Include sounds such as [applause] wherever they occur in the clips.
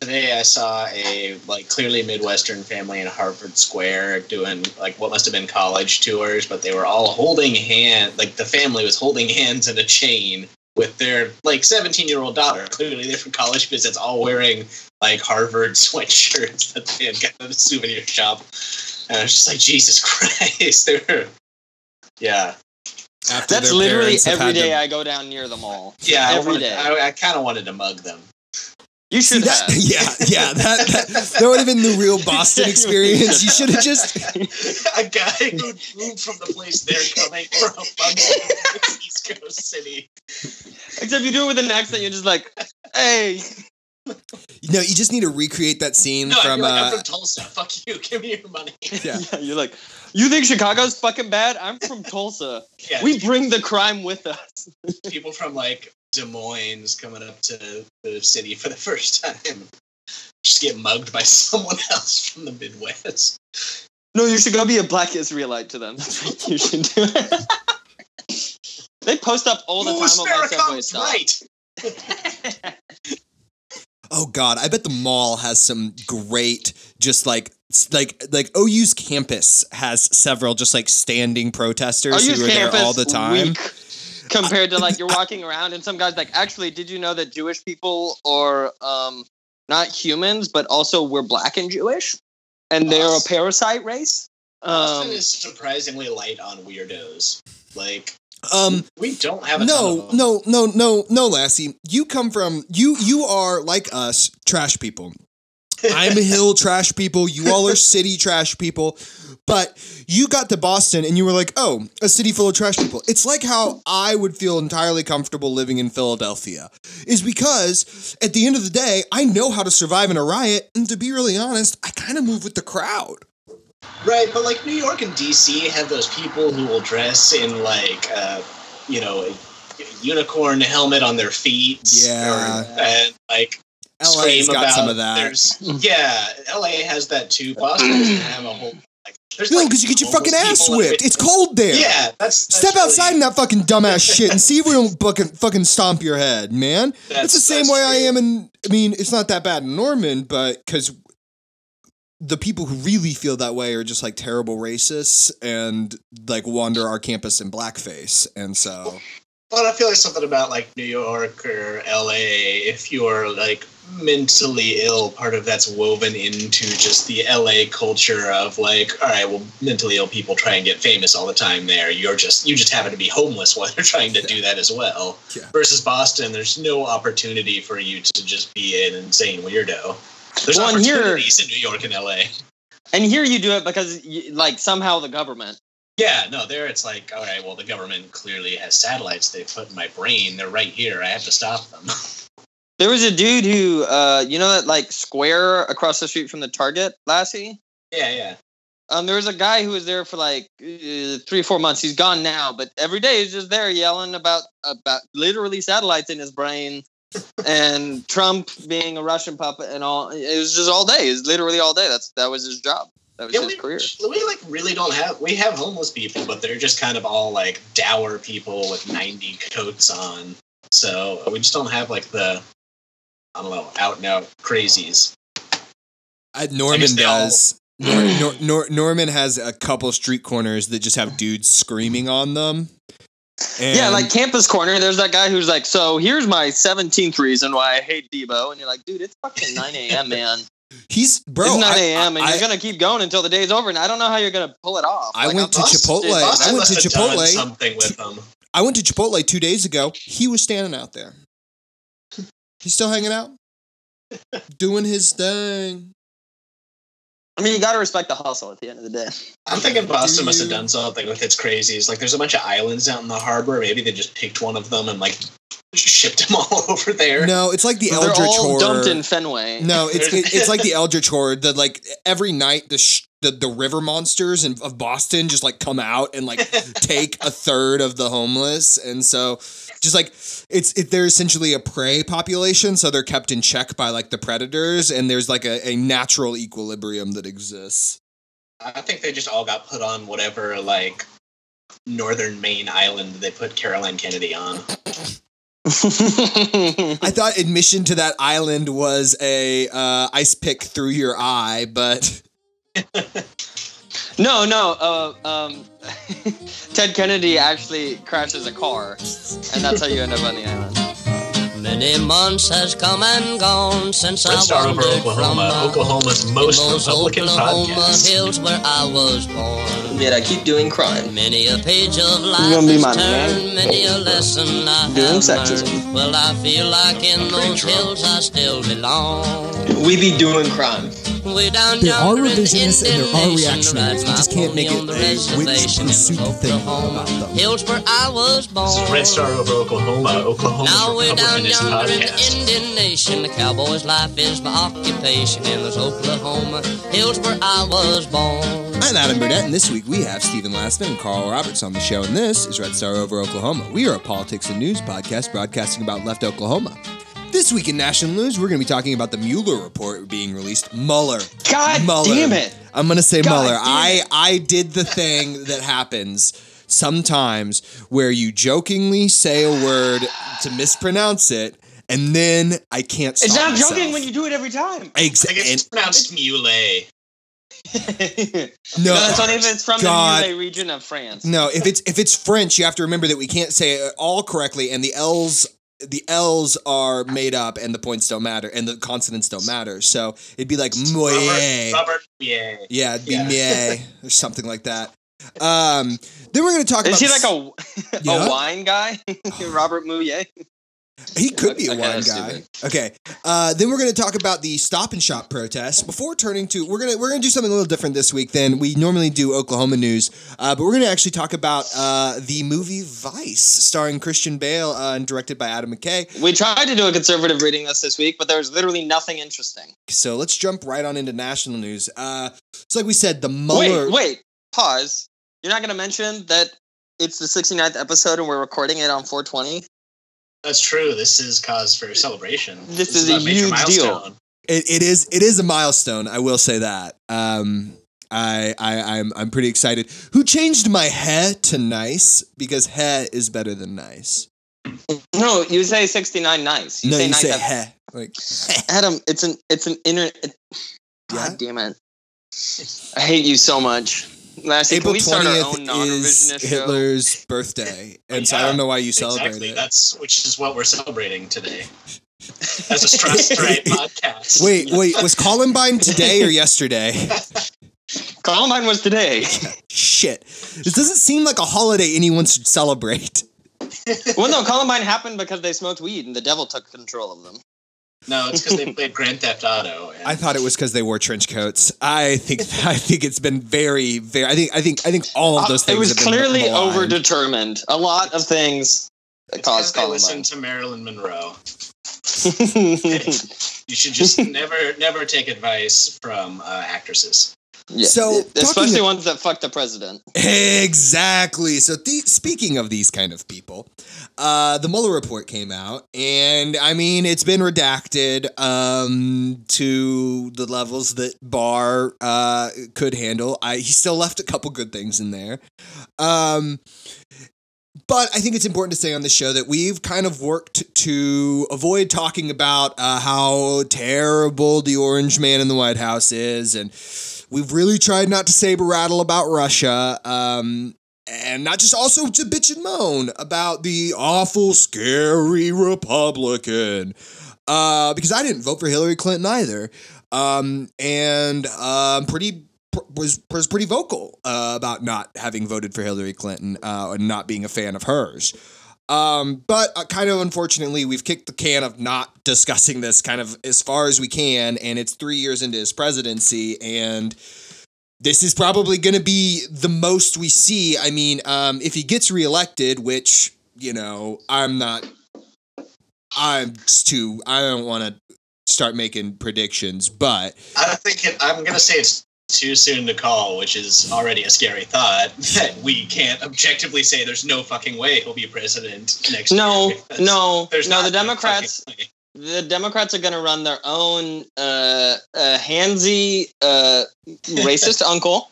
today I saw a like clearly Midwestern family in Harvard Square doing like what must have been college tours, but they were all holding hand. Like the family was holding hands in a chain with their like 17 year old daughter. Clearly they're from college visits, all wearing like Harvard [laughs] sweatshirts that they had got at a souvenir shop. And I was just like, Jesus [laughs] Christ, they were, yeah, After That's literally parents have every had day to- I go down near the mall. yeah. I, Every wanted- day. I, I kind of wanted to mug them. You See should that? have. [laughs] Yeah, yeah. That that, that would have been the real [laughs] Boston experience. You should have [laughs] just. a guy who moved from the place they're coming from, from East Coast City. Except you do it with an accent. You're just like, hey. You know, you just need to recreate that scene No, from. you're like, uh, I'm from Tulsa. Fuck you. Give me your money. Yeah. You're like, you think Chicago's fucking bad? I'm from Tulsa. Yeah, We bring the crime with us. people from like Des Moines coming up to the city for the [laughs] first time just get mugged by [laughs] someone else from the Midwest. No, you should go be a black Israelite to them. That's what you should do. they post up all the Ooh, time on my subway stop. right. [laughs] Oh God, I bet the mall has some great, just like like like OU's campus has several just like standing protesters OU's who are there all the time. weak compared to like you're walking around and some guys like actually did you know that Jewish people are um not humans but also we're black and Jewish and they're a parasite race. Austin Um, is surprisingly light on weirdos. Like Um, we don't have a ton no, of them. no, no, no, no, Lassie. You come from you. You are like us, trash people. I'm hill trash people. You all are city trash people. But you got to Boston and you were like, oh, a city full of trash people. It's like how I would feel entirely comfortable living in Philadelphia, is because at the end of the day, I know how to survive in a riot. And to be really honest, I kind of move with the crowd. Right, but like New York and DC have those people who will dress in like, uh, you know, a unicorn helmet on their feet. Yeah. or- and like LA's scream got about some of that. There's, [laughs] yeah, LA has that too. [clears throat] Boston doesn't have a whole. Like, there's No, like because you get your fucking ass whipped. It's cold there. Yeah, that's, that's Step really- outside in that fucking dumbass shit and see if we don't [laughs] fucking fucking stomp your head, man. That's- it's the same that's way I am in. I mean, it's not that bad in Norman, but because the people who really feel that way are just like terrible racists and like wander our campus in blackface, and so But I feel like something about like New York or LA, if you're like mentally ill, part of that's woven into just the LA culture of like, all right, well, mentally ill people try and get famous all the time there. You're just you just happen to be homeless [laughs] while they're trying to do that as well. Yeah. Versus Boston, there's no opportunity for you to just be an insane weirdo. There's Well, and here- opportunities in New York and LA. and here you do it because you, like somehow the government. Yeah, no, there it's like, all right, well, the government clearly has satellites they put in my brain. They're right here. I have to stop them. [laughs] There was a dude who, uh, you know, that like square across the street from the Target, Lassie. yeah, yeah. Um, there was a guy who was there for like uh, three or four months. He's gone now, but every day he's just there yelling about about literally satellites in his brain [laughs] and Trump being a Russian puppet and all. It was just all day. It was literally all day. That's that was his job. That was Yeah, his we, career. we like really don't have we have homeless people, but they're just kind of all like dour people with ninety coats on. So we just don't have like the I don't know out and out crazies. Uh, Norman they all- does. [clears throat] Nor, Nor, Nor, Norman has a couple street corners that just have dudes screaming on them. And yeah, like Campus Corner. There's that guy who's like, "So here's my 17th reason why I hate Debo," and you're like, "Dude, it's fucking 9 a.m., man. He's bro. it's 9 a.m. and I- you're gonna keep going until the day's over, and I don't know how you're gonna pull it off." I Like, went to I'm- Chipotle. I went to must have done Chipotle. something with them. I went to Chipotle two days ago. He was standing out there. He's still hanging out, [laughs] doing his thing. I mean, you gotta respect the hustle at the end of the day. I'm thinking Boston must have done something with its crazies. Like there's a bunch of islands out in the harbor. Maybe they just picked one of them and like shipped them [laughs] all over there. No, it's like the They're Eldritch all dumped in Fenway. No, it's it, it's like the [laughs] Eldritch Horde. That like every night the sh- the, the river monsters in, of Boston just like come out and like [laughs] take a third of the homeless, and so just like it's it, they're essentially a prey population, so they're kept in check by like the predators, and there's like a, a natural equilibrium that exists. I think they just all got put on whatever like northern Maine island they put Caroline Kennedy on. [laughs] I thought admission to that island was a uh, ice pick through your eye, but [laughs] no, no. Uh, um, [laughs] Ted Kennedy actually crashes a car, and that's how you end up on the island. Many months has come and gone since Red I Star over wandered Oklahoma, from Oklahoma's most Republican Oklahoma podcast. hills where I was born. Yet I keep doing crime. Many a page of life gonna be has my turned, man? many a lesson I Doing have sexism. learned. Well, I feel like in those drunk. hills I still belong. We be doing crime. Way down There are yonder in the revisionists and there are reactionaries. ride You just can't make it on the a which reservation in pursuit thing about them. Hills where I was born. This is Red Star over Oklahoma, Oklahoma's Now we're down Republicanist yonder in the podcast. Indian Nation. The cowboy's life is my occupation in those Oklahoma hills where I was born. I'm Adam Burnett, and this week we have Stephen Lastman and Carl Roberts on the show, and this is Red Star Over Oklahoma. We are a politics and news podcast broadcasting about left Oklahoma. This week in national news, we're going to be talking about the Mueller report being released. Mueller. God Mueller. damn it! I'm going to say God Mueller. I. I did the thing that happens sometimes where you jokingly say a word to mispronounce it, and then I can't stop It's not myself. joking when you do it every time. Ex- I it's and- pronounced Muley. no, no, it's only if it's from God. the Muley region of France. No, if it's if it's French, you have to remember that we can't say it all correctly, and the L's the L's are made up, and the points don't matter, and the consonants don't matter. So it'd be like moye. Robert, Robert yeah. Yeah, it'd be Yeah. mier or something like that. Um, then we're gonna talk about Is about. he like a [laughs] Yeah. a wine guy? [laughs] Robert Mouillet? He could be a wine guy. Okay. Uh, then we're going to talk about the Stop and Shop protests before turning to we're gonna we're gonna do something a little different this week than we normally do Oklahoma news. Uh, but we're going to actually talk about uh, the movie Vice, starring Christian Bale uh, and directed by Adam McKay. We tried to do a conservative reading list this week, but there was literally nothing interesting. So let's jump right on into national news. Uh, so like we said, the Mueller. Wait, wait, pause. You're not going to mention that it's the 69th episode and we're recording it on 420? That's true. This is cause for celebration. This is a major huge deal. It, it is it is a milestone. I will say that. Um, I, I I'm I'm pretty excited. Who changed my hair to nice because hair is better than nice. No, you say 69 nice. You no, say you nice. say ep- hair. Like [laughs] Adam, it's an it's an inner. It, Yeah? God damn it! I hate you so much. Lassie, April can we start our twentieth is non-revisionist show? Hitler's birthday, and so I don't know why you celebrate Exactly. it. That's which is what we're celebrating today. As a Strauss [laughs] Straight podcast. Wait, wait, was Columbine today or yesterday? [laughs] Columbine was today. Shit, this doesn't seem like a holiday anyone should celebrate. well, no, Columbine happened because they smoked weed and the devil took control of them. No, it's because they played Grand Theft Auto. And I thought it was because they wore trench coats. I think [laughs] I think it's been very, very. I think I think I think all of those Uh, things. it was have clearly maligned. overdetermined. A lot of things that it's 'cause caused they Columbine. listened to Marilyn Monroe. [laughs] You should just never, never take advice from uh, actresses. Yeah. So, especially talking- ones that fuck the president. Exactly. So, the, speaking of these kind of people, uh, the Mueller report came out, and I mean, it's been redacted um, to the levels that Barr uh, could handle. I, he still left a couple good things in there. Um, but I think it's important to say on the show that we've kind of worked to avoid talking about uh, how terrible the Orange Man in the White House is, and we've really tried not to saber rattle about Russia, um, and not just also to bitch and moan about the awful, scary Republican, uh, because I didn't vote for Hillary Clinton either, um, and uh, pretty was was pretty vocal uh, about not having voted for Hillary Clinton uh, and not being a fan of hers. Um, but uh, kind of unfortunately, we've kicked the can of not discussing this kind of as far as we can, and it's three years into his presidency, and this is probably going to be the most we see. I mean, um, if he gets reelected, which you know, I'm not. I'm too. I don't want to start making predictions, but I think it, I'm going to say it's too soon to call, which is already a scary thought. [laughs] That we can't objectively say there's no fucking way he'll be president next No, year. no, there's no. not The Democrats, the Democrats are going to run their own uh, uh, handsy, uh, [laughs] racist uncle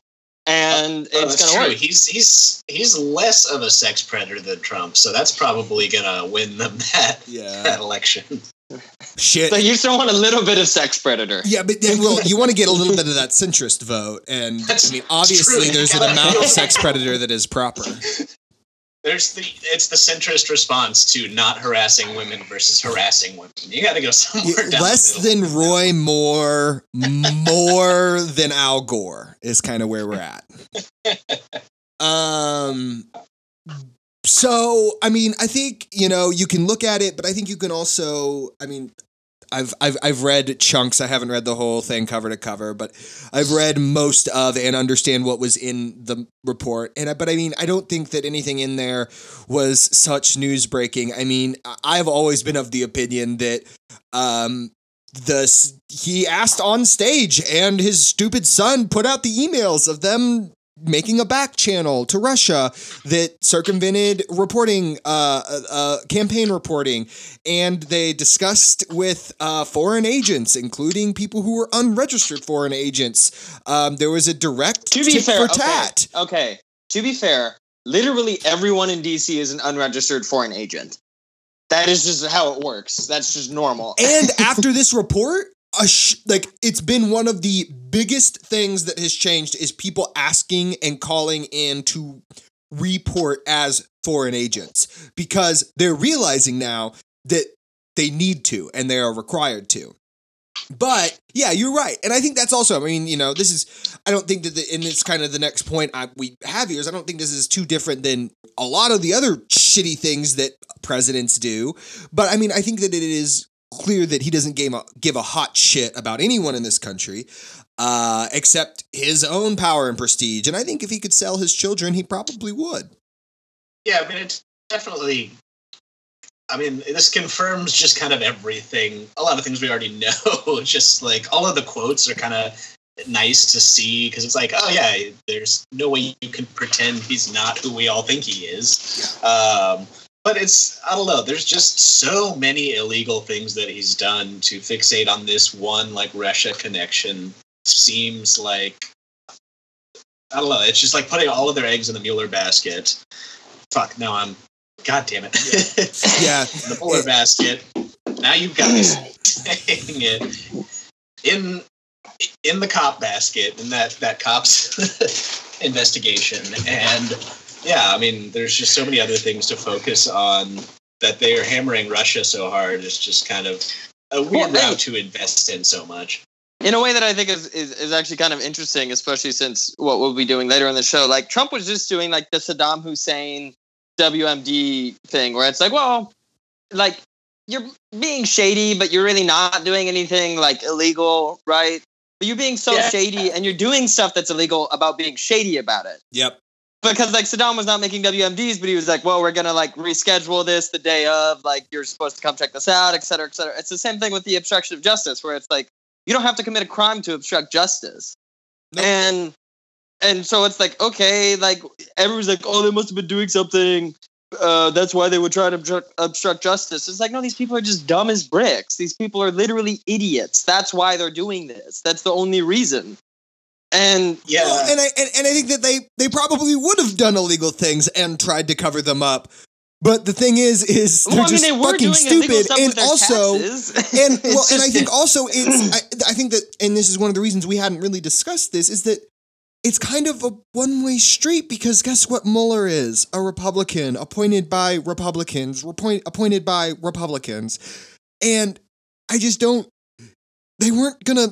and Oh, it's gonna work. He's he's he's less of a sex predator than Trump, so that's probably gonna win them [laughs] that Yeah. that election. Shit. So you still want a little bit of sex predator. Yeah, but then, well, you want to get a little bit of that centrist vote, and That's I mean, obviously, true. there's an amount of sex predator that is proper. There's the it's the centrist response to not harassing women versus harassing women. You got to go somewhere down Less the than Roy Moore, more than Al Gore is kind of where we're at. [laughs] Um. So, I mean, I think you know you can look at it, but I think you can also, I mean, I've I've I've read chunks. I haven't read the whole thing cover to cover, but I've read most of and understand what was in the report. And I, but I mean, I don't think that anything in there was such news breaking. I mean, I've always been of the opinion that um the he asked on stage and his stupid son put out the emails of them making a back channel to Russia that circumvented reporting, uh, uh, uh, campaign reporting, and they discussed with uh, foreign agents, including people who were unregistered foreign agents. Um, there was a direct To be fair, okay, okay. To be fair, literally everyone in DC is an unregistered foreign agent. That is just how it works. That's just normal. And [laughs] after this report, a sh- like it's been one of the biggest things that has changed is people asking and calling in to report as foreign agents because they're realizing now that they need to and they are required to. But yeah, you're right, and I think that's also. I mean, you know, this is. I don't think that, the, and it's kind of the next point I, we have here is I don't think this is too different than a lot of the other shitty things that presidents do. But I mean, I think that it is clear that he doesn't give a, give a hot shit about anyone in this country, uh, except his own power and prestige. And I think if he could sell his children, he probably would. Yeah, I mean, it's definitely. I mean, this confirms just kind of everything. A lot of things we already [laughs] know. just like all of the quotes are kind of nice to see because it's like, oh yeah, there's no way you can pretend he's not who we all think he is. Um, but it's I don't know. There's just so many illegal things that he's done to fixate on this one like Russia connection. Seems like I don't know. It's just like putting all of their eggs in the Mueller basket. Fuck. Now I'm. God damn it. [laughs] Yeah. the Mueller basket. Now you've got me saying it in in the cop basket in that that cop's [laughs] investigation and yeah i mean there's just so many other things to focus on that they are hammering russia so hard it's just kind of a weird Well, route to invest in so much in a way that I think is, is, is actually kind of interesting, especially since what we'll be doing later in the show. Like Trump was just doing like the Saddam Hussein WMD thing, where it's like, well, like you're being shady, but you're really not doing anything like illegal, right? But you're being so Yeah. shady, and you're doing stuff that's illegal about being shady about it. Yep. Because like Saddam was not making WMDs, but he was like, well, we're gonna like reschedule this the day of, like you're supposed to come check this out, et cetera, et cetera. It's the same thing with the obstruction of justice, where it's like you don't have to commit a crime to obstruct justice. Nope. And and so it's like, okay, like everyone's like, oh, they must have been doing something. Uh, that's why they would try to obstruct, obstruct justice. It's like, no, these people are just dumb as bricks. These people are literally idiots. That's why they're doing this. That's the only reason. And yeah Well, and I and, and I think that they they probably would have done illegal things and tried to cover them up. But the thing is, is they're well, I mean, just they fucking stupid, and also. [laughs] and well, and I think [laughs] also it's I, I think that and this is one of the reasons we hadn't really discussed this is that it's kind of a one-way street because guess what Mueller is a Republican appointed by Republicans appoint, appointed by Republicans and I just don't they weren't gonna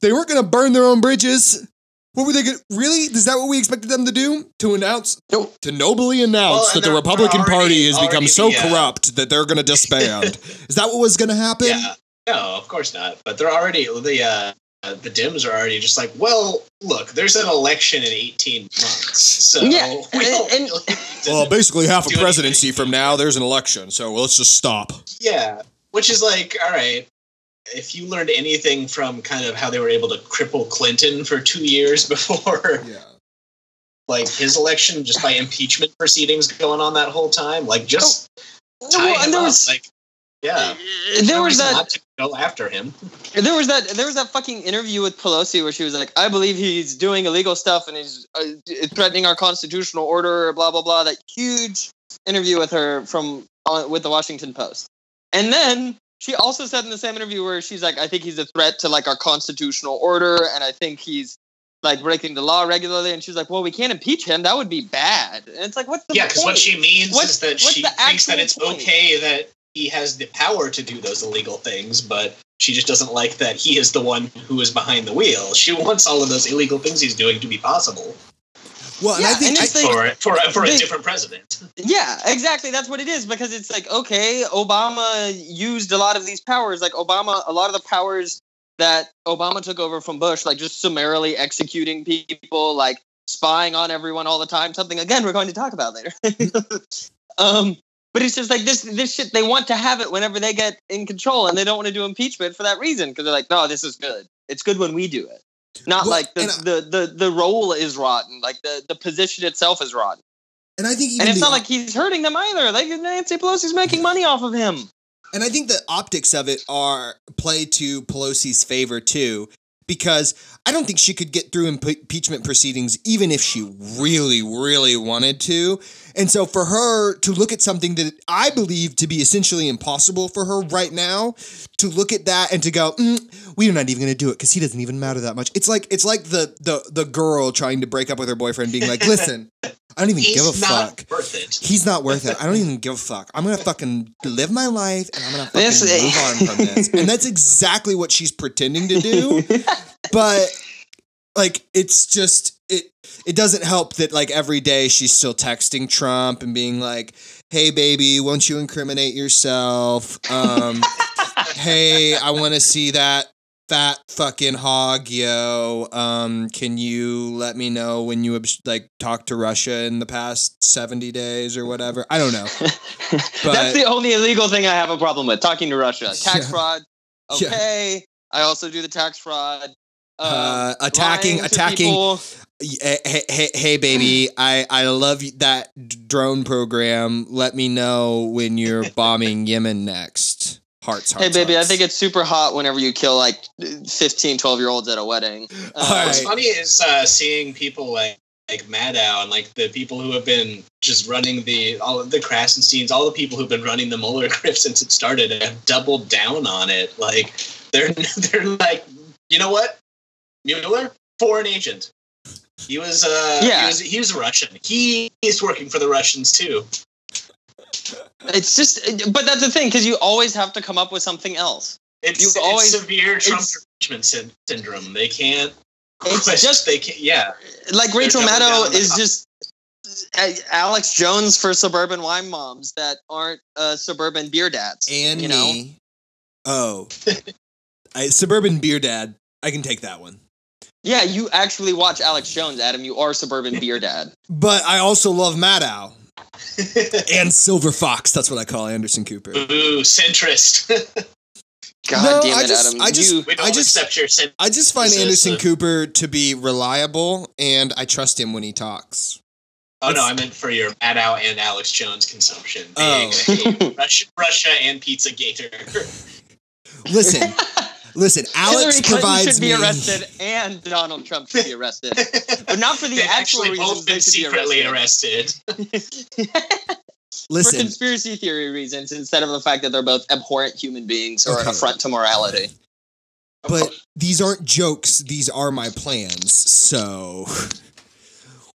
they weren't gonna burn their own bridges what were they gonna really is that what we expected them to do to announce Nope. to nobly announce Well, that the Republican already- Party has become so the, uh, corrupt that they're gonna disband [laughs] is that what was gonna happen yeah no of course not but they're already the uh uh, the Dems are already just like, well, look, there's an election in 18 months, so Yeah, we don't and- and- really need to Well, basically half a presidency anything. from now, there's an election. So let's just stop. Yeah, which is like, all right, if you learned anything from kind of how they were able to cripple Clinton for two years [laughs] before, Yeah. like his election, just by impeachment proceedings going on that whole time, like just tie Well, him there up. was Like, Yeah. there No was that not to go after him. There was that there was that fucking interview with Pelosi where she was like, "I believe he's doing illegal stuff and he's uh, threatening our constitutional order." Blah blah blah. That huge interview with her from uh, with the Washington Post, and then she also said in the same interview where she's like, "I think he's a threat to like our constitutional order, and I think he's like breaking the law regularly." And she's like, "Well, we can't impeach him. That would be bad." And it's like, what's the Yeah, because what she means What's- is that she thinks that it's point? okay that he has the power to do those illegal things, but she just doesn't like that he is the one who is behind the wheel. She wants all of those illegal things he's doing to be possible Well, and I think and I, it's like- for for for a they- different president. Yeah, exactly. That's what it is because it's like okay, Obama used a lot of these powers. Like Obama, a lot of the powers that Obama took over from Bush, like just summarily executing people, like spying on everyone all the time. Something again we're going to talk about later. [laughs] um, but it's just like this this shit. They want to have it whenever they get in control, and they don't want to do impeachment for that reason because they're like, no, this is good. It's good when we do it. Not Well, like the, I- the, the, the role is rotten, like the, the position itself is rotten. and I think even And it's the not like he's hurting them either. Like Nancy Pelosi's making money off of him. And I think the optics of it are play to Pelosi's favor too, because I don't think she could get through impe- impeachment proceedings even if she really, really wanted to. And so for her to look at something that I believe to be essentially impossible for her right now, to look at that and to go, mm, we're not even going to do it because he doesn't even matter that much. It's like it's like the the the girl trying to break up with her boyfriend, being like, [laughs] listen, I don't even He's give a fuck. worth it. He's not worth it. I don't even give a fuck. I'm gonna fucking live my life and I'm gonna fucking This- move on from this. And that's exactly what she's pretending to do. [laughs] But like it's just it it doesn't help that like every day she's still texting Trump and being like, Hey baby, won't you incriminate yourself? Um [laughs] hey, I wanna see that fat fucking hog, yo. Um, can you let me know when you like talked to Russia in the past seventy days or whatever? I don't know. [laughs] That's the only illegal thing I have a problem with. Talking to Russia. [laughs] Tax Yeah. fraud. [laughs] Yeah. Okay. I also do the tax fraud. Um, Uh, attacking- attacking- Hey, hey, hey, hey, baby, I I love that drone program. Let me know when you're bombing Yemen next. Hearts, hearts. Hey, baby, I think it's super hot whenever you kill like 15, 12 year olds at a wedding. Uh, [laughs] All What's funny is uh, seeing people like like Maddow and like the people who have been just running the all of the Krassensteins, all the people who've been running the Mueller grift [laughs] since it started have doubled down on it. Like they're [laughs] they're like, you know what, Mueller, foreign agent. He was uh Yeah. he was he was Russian. He is working for the Russians too. It's just, but that's the thing because you always have to come up with something else. It's, You it's always- severe Trump it's- impeachment syn- syndrome. They can't. It's quest- just- [laughs] they can't. Yeah. Like Rachel doubling down Maddow is top. just Alex Jones for suburban wine moms that aren't uh, suburban beer dads. and you know? me. Oh, [laughs] I, suburban beer dad. I can take that one. Yeah, you actually watch Alex Jones, Adam. You are suburban beer dad. But I also love Maddow and Silver Fox. That's what I call Anderson Cooper. Ooh, centrist. [laughs] God No, damn I it, just- Adam. I just- you, we don't I just- accept your cent- I just find Anderson Cooper to be reliable, and I trust him when he talks. Oh no, I meant for your Maddow and Alex Jones consumption. Oh. A Russia, Russia and Pizza Gator. [laughs] Listen, [laughs] listen. Alex Hillary Clinton provides should be me. arrested, and Donald Trump should be arrested, but not for the [laughs] They've actual actually reasons both they been should be secretly arrested. arrested. for Listen, conspiracy theory reasons instead of the fact that they're both abhorrent human beings or an affront to morality. but these aren't jokes. These are my plans. So,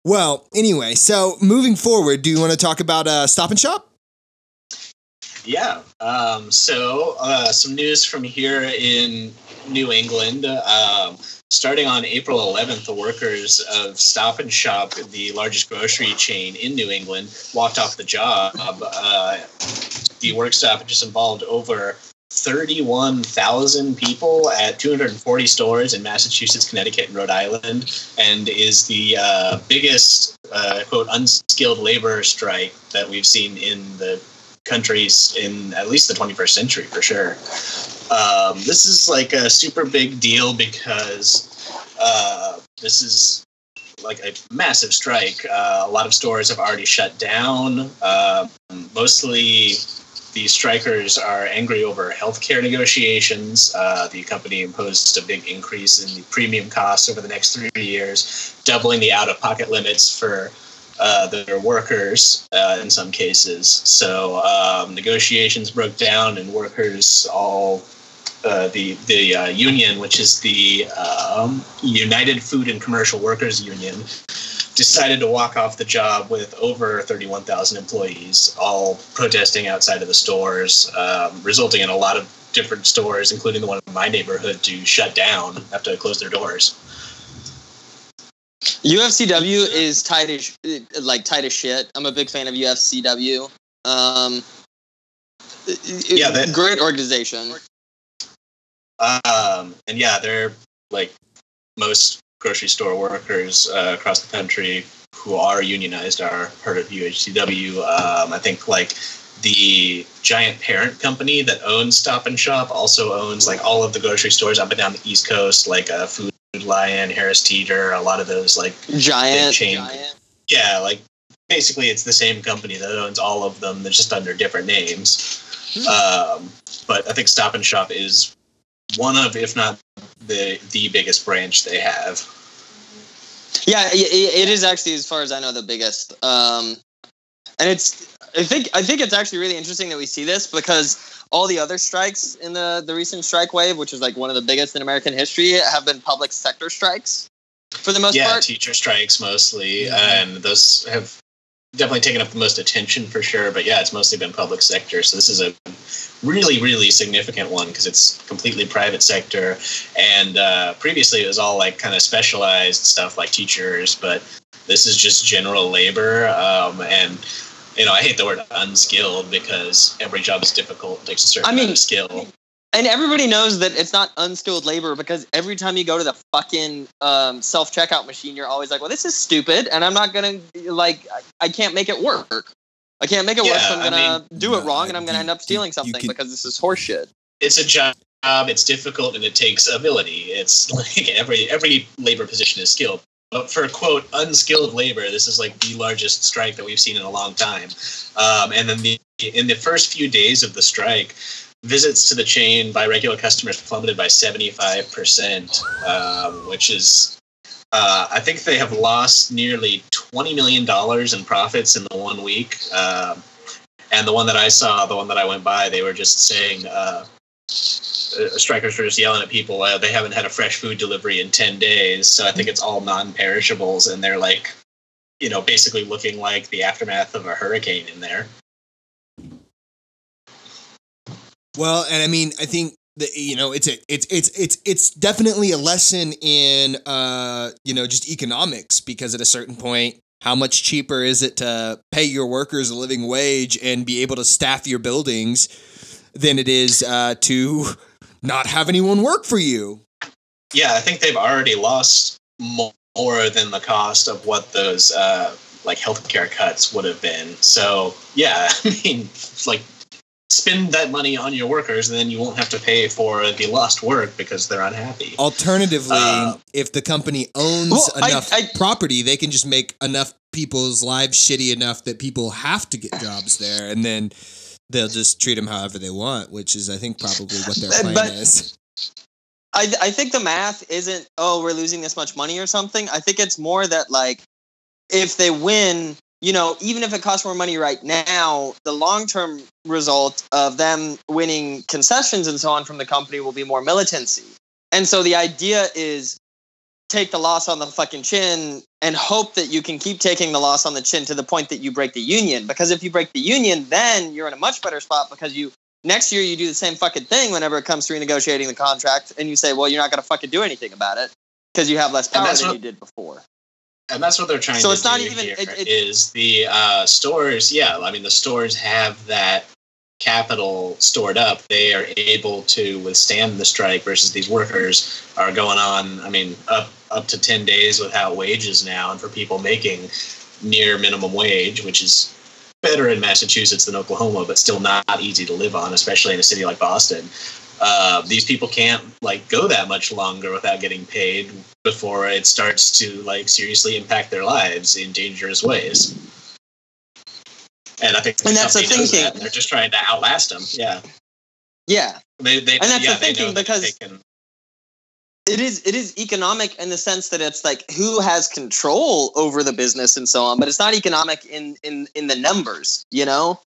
well, anyway. So moving forward, do you want to talk about uh, Stop and Shop? Yeah. Um, so, uh, some news from here in New England. Um, starting on April 11th, the workers of Stop and Shop, the largest grocery chain in New England, walked off the job. Uh, the work stoppages involved over 31,000 people at 240 stores in Massachusetts, Connecticut, and Rhode Island, and is the uh, biggest, uh, quote, unskilled labor strike that we've seen in the countries in at least the 21st century for sure. Um, this is like a super big deal because uh, this is like a massive strike. Uh, a lot of stores have already shut down. Uh, mostly the strikers are angry over healthcare negotiations. Uh, the company imposed a big increase in the premium costs over the next three years, doubling the out of pocket limits for uh, their workers uh, in some cases. So um, negotiations broke down, and workers all. Uh, the the uh, union, which is the um, United Food and Commercial Workers Union, decided to walk off the job with over 31,000 employees, all protesting outside of the stores, um, resulting in a lot of different stores, including the one in my neighborhood, to shut down, have to close their doors. UFCW is tight as like tight as shit. I'm a big fan of UFCW. Um, Yeah, they- great organization. Um, and yeah, they're like most grocery store workers uh, across the country who are unionized are part of UFCW. Um, I think like the giant parent company that owns Stop and Shop also owns like all of the grocery stores up and down the East Coast, like uh, Food Lion, Harris Teeter, a lot of those like Giant. Chain. giant. yeah, like basically it's the same company that owns all of them. They're just under different names. Um, but I think Stop and Shop is one of, if not the the biggest branch they have. Yeah, it is actually, as far as I know, the biggest. Um, and it's, I think, I think it's actually really interesting that we see this because all the other strikes in the the recent strike wave, which is like one of the biggest in American history, have been public sector strikes for the most yeah, part. Yeah, teacher strikes mostly, Yeah. and those have definitely taken up the most attention for sure. But yeah, it's mostly been public sector. So this is a really, really significant one because it's completely private sector. And uh, previously, it was all like kind of specialized stuff like teachers, but this is just general labor. Um, and you know, I hate the word unskilled because every job is difficult, takes a certain I amount mean, of skill. And everybody knows that it's not unskilled labor because every time you go to the fucking um, self checkout machine, you're always like, "Well, this is stupid," and I'm not gonna like, I- I can't make it work. I can't make it work. So I'm Yeah, I gonna do it no, wrong, and I'm gonna end up stealing something can- because this is horseshit. it's a job it's difficult and it takes ability it's [laughs] like every every labor position is skilled but for quote unskilled labor this is like the largest strike that we've seen in a long time um, and then the in the first few days of the strike visits to the chain by regular customers plummeted by 75% um, which is uh, I think they have lost nearly $20 million in profits in the one week. Um, and the one that I saw, the one that I went by, they were just saying, uh, uh, strikers were just yelling at people, uh, they haven't had a fresh food delivery in 10 days. So I think it's all non perishables. And they're like, you know, basically looking like the aftermath of a hurricane in there. Well, and I mean, I think that you know, it's a, it's it's it's it's definitely a lesson in uh, you know, just economics because at a certain point, how much cheaper is it to pay your workers a living wage and be able to staff your buildings than it is uh, to not have anyone work for you? Yeah, I think they've already lost more than the cost of what those uh, like healthcare cuts would have been. So yeah, [laughs] I mean, like spend that money on your workers, and then you won't have to pay for the lost work because they're unhappy. Alternatively, Uh, if the company owns Well, I- enough I- property, they can just make enough people's lives shitty enough that people have to get jobs there, and then they'll just treat them however they want, which is, I think, probably what their [laughs] plan but- is. I, I think the math isn't oh we're losing this much money or something. I think it's more that like if they win, you know, even if it costs more money right now, the long term result of them winning concessions and so on from the company will be more militancy. And so the idea is take the loss on the fucking chin and hope that you can keep taking the loss on the chin to the point that you break the union. Because if you break the union, then you're in a much better spot because you next year you do the same fucking thing whenever it comes to renegotiating the contract and you say, well, you're not going to fucking do anything about it because you have less power than what- you did before. and that's what they're trying So to it's not even- here, it- it- is the uh, stores yeah i mean the stores have that capital stored up they are able to withstand the strike versus these workers are going on i mean up up to 10 days without wages now and for people making near minimum wage which is better in massachusetts than oklahoma but still not easy to live on especially in a city like boston uh, these people can't like go that much longer without getting paid before it starts to like seriously impact their lives in dangerous ways. and I think And that's the thinking. that, they're just trying to outlast them. Yeah, Yeah, they, they, And that's yeah, the thinking, because- they can, it is it is economic in the sense that it's like who has control over the business and so on but it's not economic in in in the numbers you know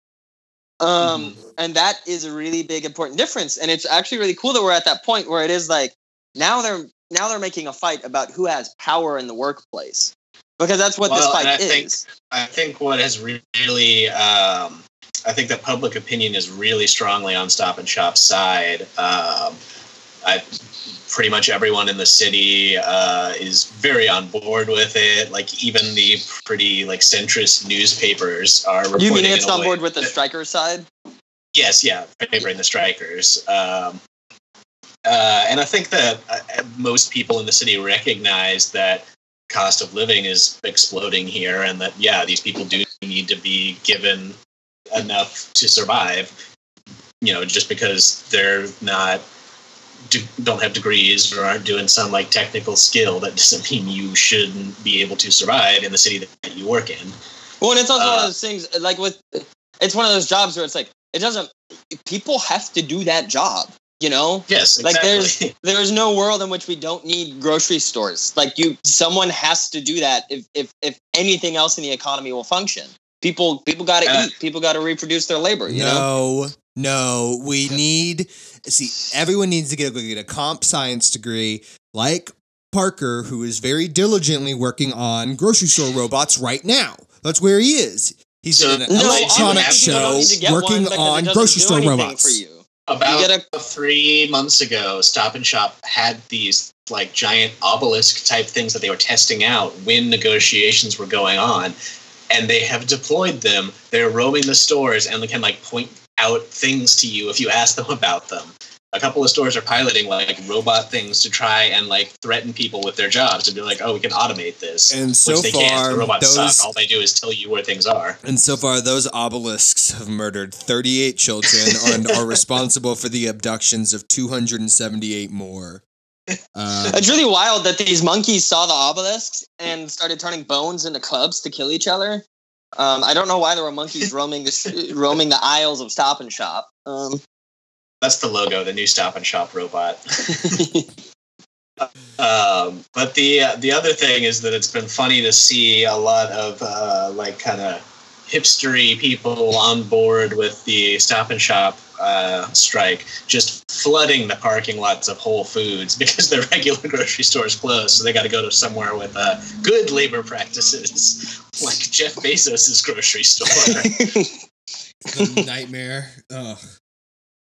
um and that is a really big important difference and it's actually really cool that we're at that point where it is like now they're now they're making a fight about who has power in the workplace because that's what this fight I think- is I think what has really, um, I think that public opinion is really strongly on Stop and Shop's side. Um, I, pretty much everyone in the city uh, is very on board with it. Like even the pretty like centrist newspapers are. Reporting you mean it's on board with the striker side Yes, yeah, favoring the strikers. Um, uh, and I think that uh, most people in the city recognize that cost of living is exploding here, and that yeah, these people do need to be given enough to survive. You know, just because they're not do, don't have degrees or aren't doing some like technical skill, that doesn't mean you shouldn't be able to survive in the city that you work in. Well, and it's also one Uh, of those things like with it's one of those jobs where it's like it doesn't people have to do that job, you know? Yes, Like exactly. there's [laughs] there's no world in which we don't need grocery stores. Like you someone has to do that if if if anything else in the economy will function. People people got to Uh, eat. People got to reproduce their labor, you know? No, no. We need see everyone needs to get a, get a comp science degree like Parker, who is very diligently working on grocery store robots right now. That's where he is. He's So- in an No, electronic honestly, you show need to get working one because it on grocery store robots. for you. About You get three months ago, Stop and Shop had these like giant obelisk type things that they were testing out when negotiations were going on, and they have deployed them. They're roaming the stores and they can like point out things to you if you ask them about them. A couple of stores are piloting like robot things to try and like threaten people with their jobs to be like, oh, we can automate this. And so which they can't. far, The robots those suck. All they do is tell you where things are. and so far those obelisks have murdered 38 children [laughs] and are responsible for the abductions of 278 more. Uh, It's really wild that these monkeys saw the obelisks and started turning bones into clubs to kill each other. Um, I don't know why there were monkeys [laughs] roaming the roaming the aisles of Stop and Shop. Um, That's the logo, the new Stop and Shop robot. [laughs] [laughs] Um, but the uh, the other thing is that it's been funny to see a lot of uh, like kind of hipstery people on board with the Stop and Shop uh, strike, just flooding the parking lots of Whole Foods [laughs] because their regular grocery stores closed, so they got to go to somewhere with uh, good labor practices, [laughs] like Jeff Bezos's grocery store. [laughs] the nightmare. Oh.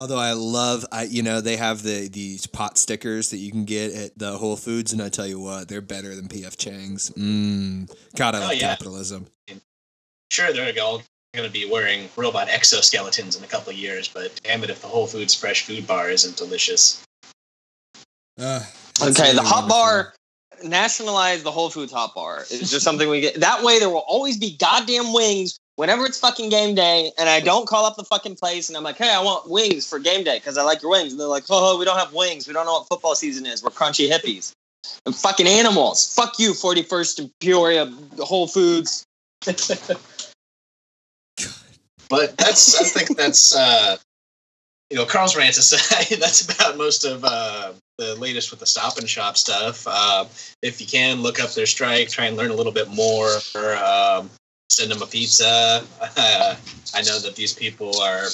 Although I love, I you know they have the these pot stickers that you can get at the Whole Foods, and I tell you what, they're better than PF Chang's. Mm. God, I Oh, love yeah. capitalism. sure, they're all going to be wearing robot exoskeletons in a couple of years, but damn it if the Whole Foods fresh food bar isn't delicious. Uh, okay, the hot wonderful. bar. Nationalize the Whole Foods hot bar. It's just something we get. That way, there will always be goddamn wings whenever it's fucking game day, and I don't call up the fucking place and I'm like, hey, I want wings for game day because I like your wings. And they're like, oh, we don't have wings. We don't know what football season is. We're crunchy hippies. And fucking animals. Fuck you, 41st and Peoria Whole Foods. [laughs] But that's I think that's uh, you know Carl's rant aside, [laughs] that's about most of uh, the latest with the Stop and Shop stuff. Uh, if you can look up their strike, try and learn a little bit more. Um, send them a pizza. Uh, [laughs] I know that these people are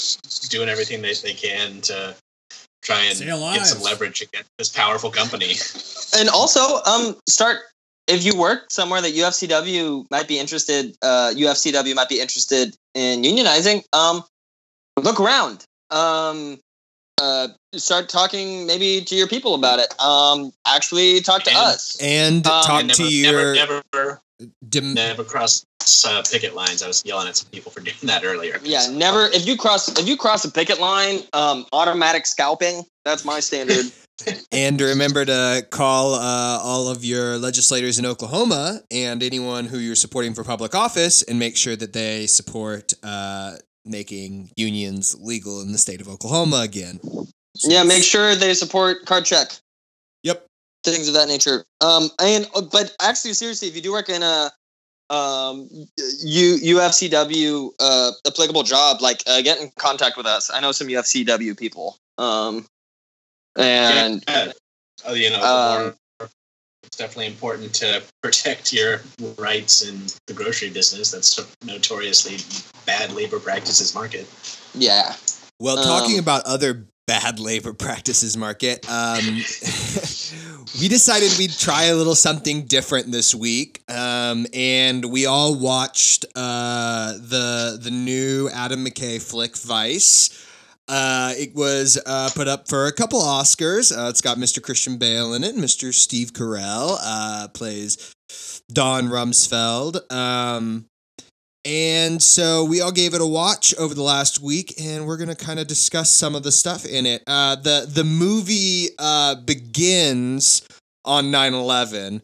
doing everything they, they can to try and get some leverage against this powerful company. [laughs] And also, um, start if you work somewhere that UFCW might be interested, uh, UFCW might be interested in unionizing. Um, look around. Um, uh, start talking maybe to your people about it. Um, actually talk to And- us. and Um, talk And to your never, never, dim- never cross uh, picket lines. I was yelling at some people for [laughs] doing that earlier. Yeah, never. If you cross, if you cross a picket line, um, automatic scalping. That's my standard. And remember to call uh, all of your legislators in Oklahoma and anyone who you're supporting for public office, and make sure that they support uh, making unions legal in the state of Oklahoma again. yeah, make sure they support card check. Yep. things of that nature. Um, and uh, but actually, seriously, if you do work in a um, U, UFCW uh, applicable job, like uh, get in contact with us. I know some UFCW people. Um, and Yeah. Oh, you know, Um, it's definitely important to protect your rights in the grocery business. That's a notoriously bad labor practices market. yeah, Well, talking Um, about other bad labor [laughs] practices market, um, [laughs] we decided we'd try a little something different this week, um, and we all watched uh, the the new Adam McKay flick Vice. Uh, it was uh, put up for a couple Oscars. Uh, it's got Mr. Christian Bale in it. Mr. Steve Carell uh, plays Don Rumsfeld. Um, and so we all gave it a watch over the last week, and we're gonna kind of discuss some of the stuff in it. Uh, the the movie uh, begins on 9-11,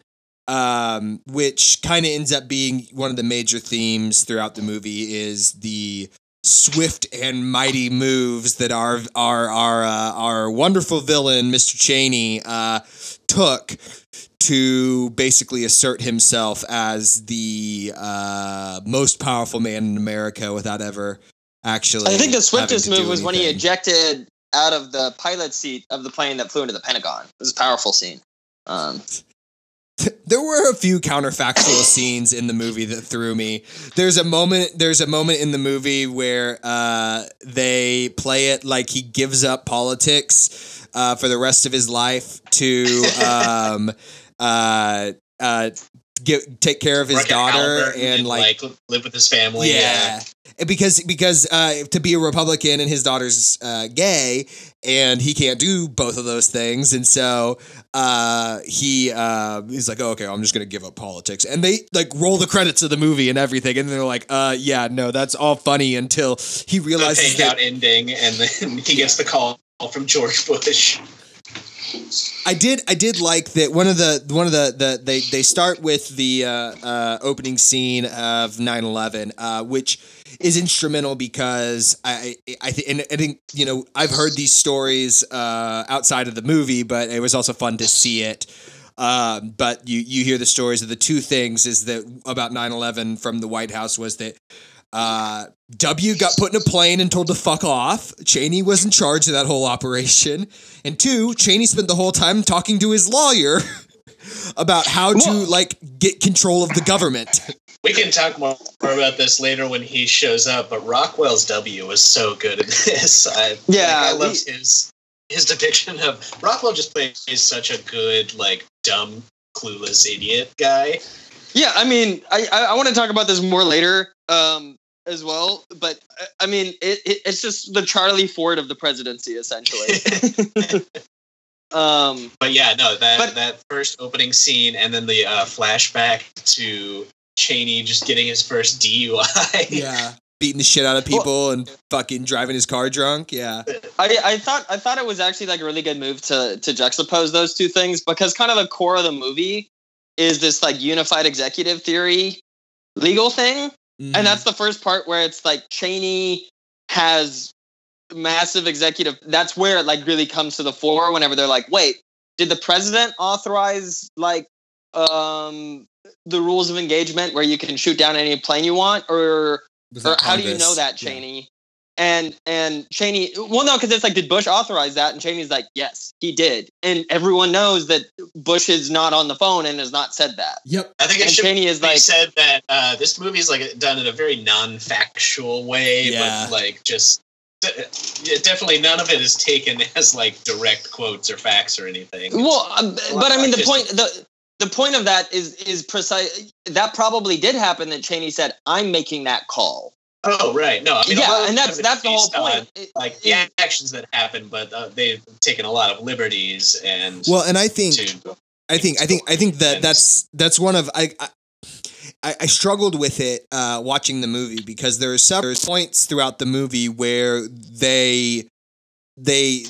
um, which kind of ends up being one of the major themes throughout the movie is the swift and mighty moves that our our our uh, our wonderful villain, Mr. Cheney, uh, took to basically assert himself as the uh, most powerful man in America without ever actually. I think the swiftest move was when he ejected out of the pilot seat of the plane that flew into the Pentagon. It was a powerful scene. Um, [laughs] there were a few counterfactual scenes in the movie that threw me. There's a moment. There's a moment in the movie where uh, they play it like he gives up politics uh, for the rest of his life to [laughs] um, uh, uh, get, take care of his daughter and like live with his family. yeah. And Because because uh, to be a Republican and his daughter's uh, gay and he can't do both of those things and so uh, he uh, he's like oh, okay I'm just gonna give up politics and they like roll the credits of the movie and everything and they're like uh, yeah no that's all funny until he The realizes out that ending, and then [laughs] he gets the call from George Bush. I did I did like that one of the one of the, the they they start with the uh, uh, opening scene of 9/11 uh, which is instrumental because I I think and I think you know I've heard these stories uh, outside of the movie but it was also fun to see it. Um, but you you hear the stories of the two things is that about 9/11 from the White House was that uh, W got put in a plane and told to fuck off. Cheney was in charge of that whole operation. And two, Cheney spent the whole time talking to his lawyer [laughs] about how to like get control of the government. We can talk more, more about this later when he shows up, but Rockwell's W was so good in this. I, Yeah, like, I we- loved his his depiction of Rockwell. Just plays such a good, like dumb, clueless idiot guy. yeah, I mean, I, I, I want to talk about this more later um, as well, but uh, I mean, it, it, it's just the Charlie Ford of the presidency, essentially. [laughs] [laughs] um, But yeah, no, that But- that first opening scene and then the uh, flashback to Cheney just getting his first DUI. yeah. Beating the shit out of people and fucking driving his car drunk. Yeah. I, I thought I thought it was actually like a really good move to to juxtapose those two things because kind of the core of the movie is this like unified executive theory legal thing Mm-hmm. and that's the first part where it's like Cheney has massive executive. That's where it like really comes to the fore. Whenever they're like, "Wait, did the president authorize like um the rules of engagement where you can shoot down any plane you want, or or how do you know that. Cheney?" And and Cheney, well, no, because it's like, did Bush authorize that? And Cheney's like, yes, he did. And everyone knows that Bush is not on the phone and has not said that. Yep. I think it And should Cheney is be like, said that uh, this movie is like done in a very non-factual way, Yeah. but like just yeah, definitely none of it is taken as like direct quotes or facts or anything. Well, um, but I mean, the Just- point the the point of that is is precise. That probably did happen. That Cheney said, "I'm making that call." Oh right, no, I mean yeah, and that's that's the whole based on, point. It- Like it- the actions that happen, but uh, they've taken a lot of liberties and Well, and I think to I think I think I think that that's that's one of I. I I, I struggled with it uh, watching the movie because there are some there's points throughout the movie where they they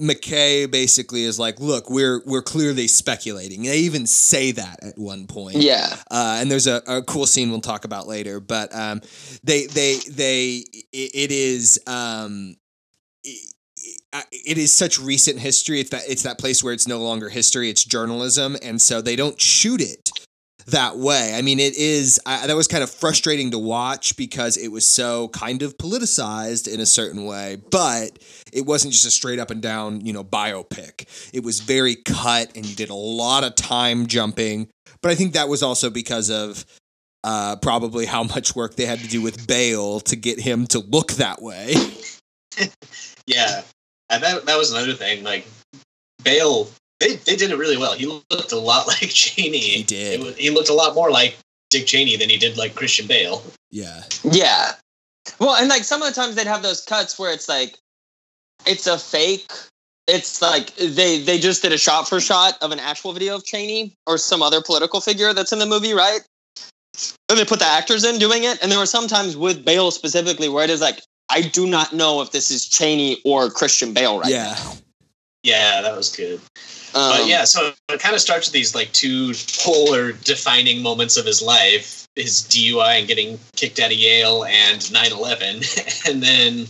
McKay basically is like, look, we're we're clearly speculating. They even say that at one point. yeah, Uh, and there's a, a cool scene we'll talk about later. But um, they they they it, it is um, it, it is such recent history. It's that it's that place where it's no longer history; it's journalism, and so they don't shoot it that way. I mean, it is I, that was kind of frustrating to watch because it was so kind of politicized in a certain way, but it wasn't just a straight up and down, you know, biopic. It was very cut and you did a lot of time jumping. But I think that was also because of uh, probably how much work they had to do with Bale to get him to look that way. [laughs] Yeah, and that that was another thing. Like Bale, they they did it really well. He looked a lot [laughs] like Cheney. He did. Was- he looked a lot more like Dick Cheney than he did like Christian Bale. Yeah. Yeah. Well, and like some of the times they'd have those cuts where it's like it's a fake. It's like they they just did a shot for shot of an actual video of Cheney or some other political figure that's in the movie, right? And they put the actors in doing it, and there were sometimes with Bale specifically where it is like I do not know if this is Cheney or Christian Bale right yeah. now. Yeah, that was good. Um, but yeah, so it kind of starts with these like two polar defining moments of his life: his DUI and getting kicked out of Yale, and 9/11, [laughs] and then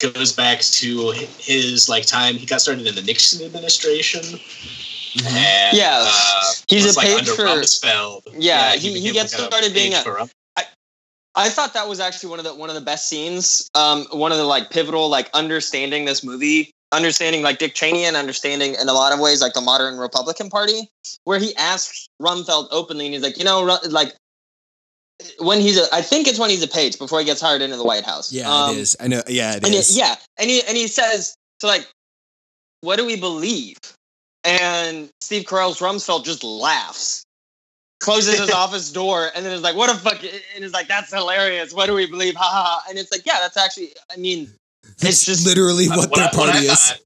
goes back to his like time he got started in the Nixon administration. Mhm. And, Yeah, uh, he's was, a like, page under for- Rumsfeld. Yeah, he- he became, gets like, started being page a- for Rum- I thought that was actually one of the one of the best scenes. Um, one of the like pivotal like understanding this movie, understanding like Dick Cheney and understanding in a lot of ways like the modern Republican Party, where he asks Rumsfeld openly and he's like, you know, like when he's a, I think it's when he's a page before he gets hired into the White House. Yeah, Um, it is. I know. Yeah, it and is. it, yeah, and he and he says so like, what do we believe? And Steve Carell's Rumsfeld just laughs, closes his [laughs] office door, and then is like, "What a fuck!" And is like, "That's hilarious. What do we believe?" Ha ha ha! And it's like, yeah, that's actually. I mean, It's it's just literally what What their I- what party I is. Thought,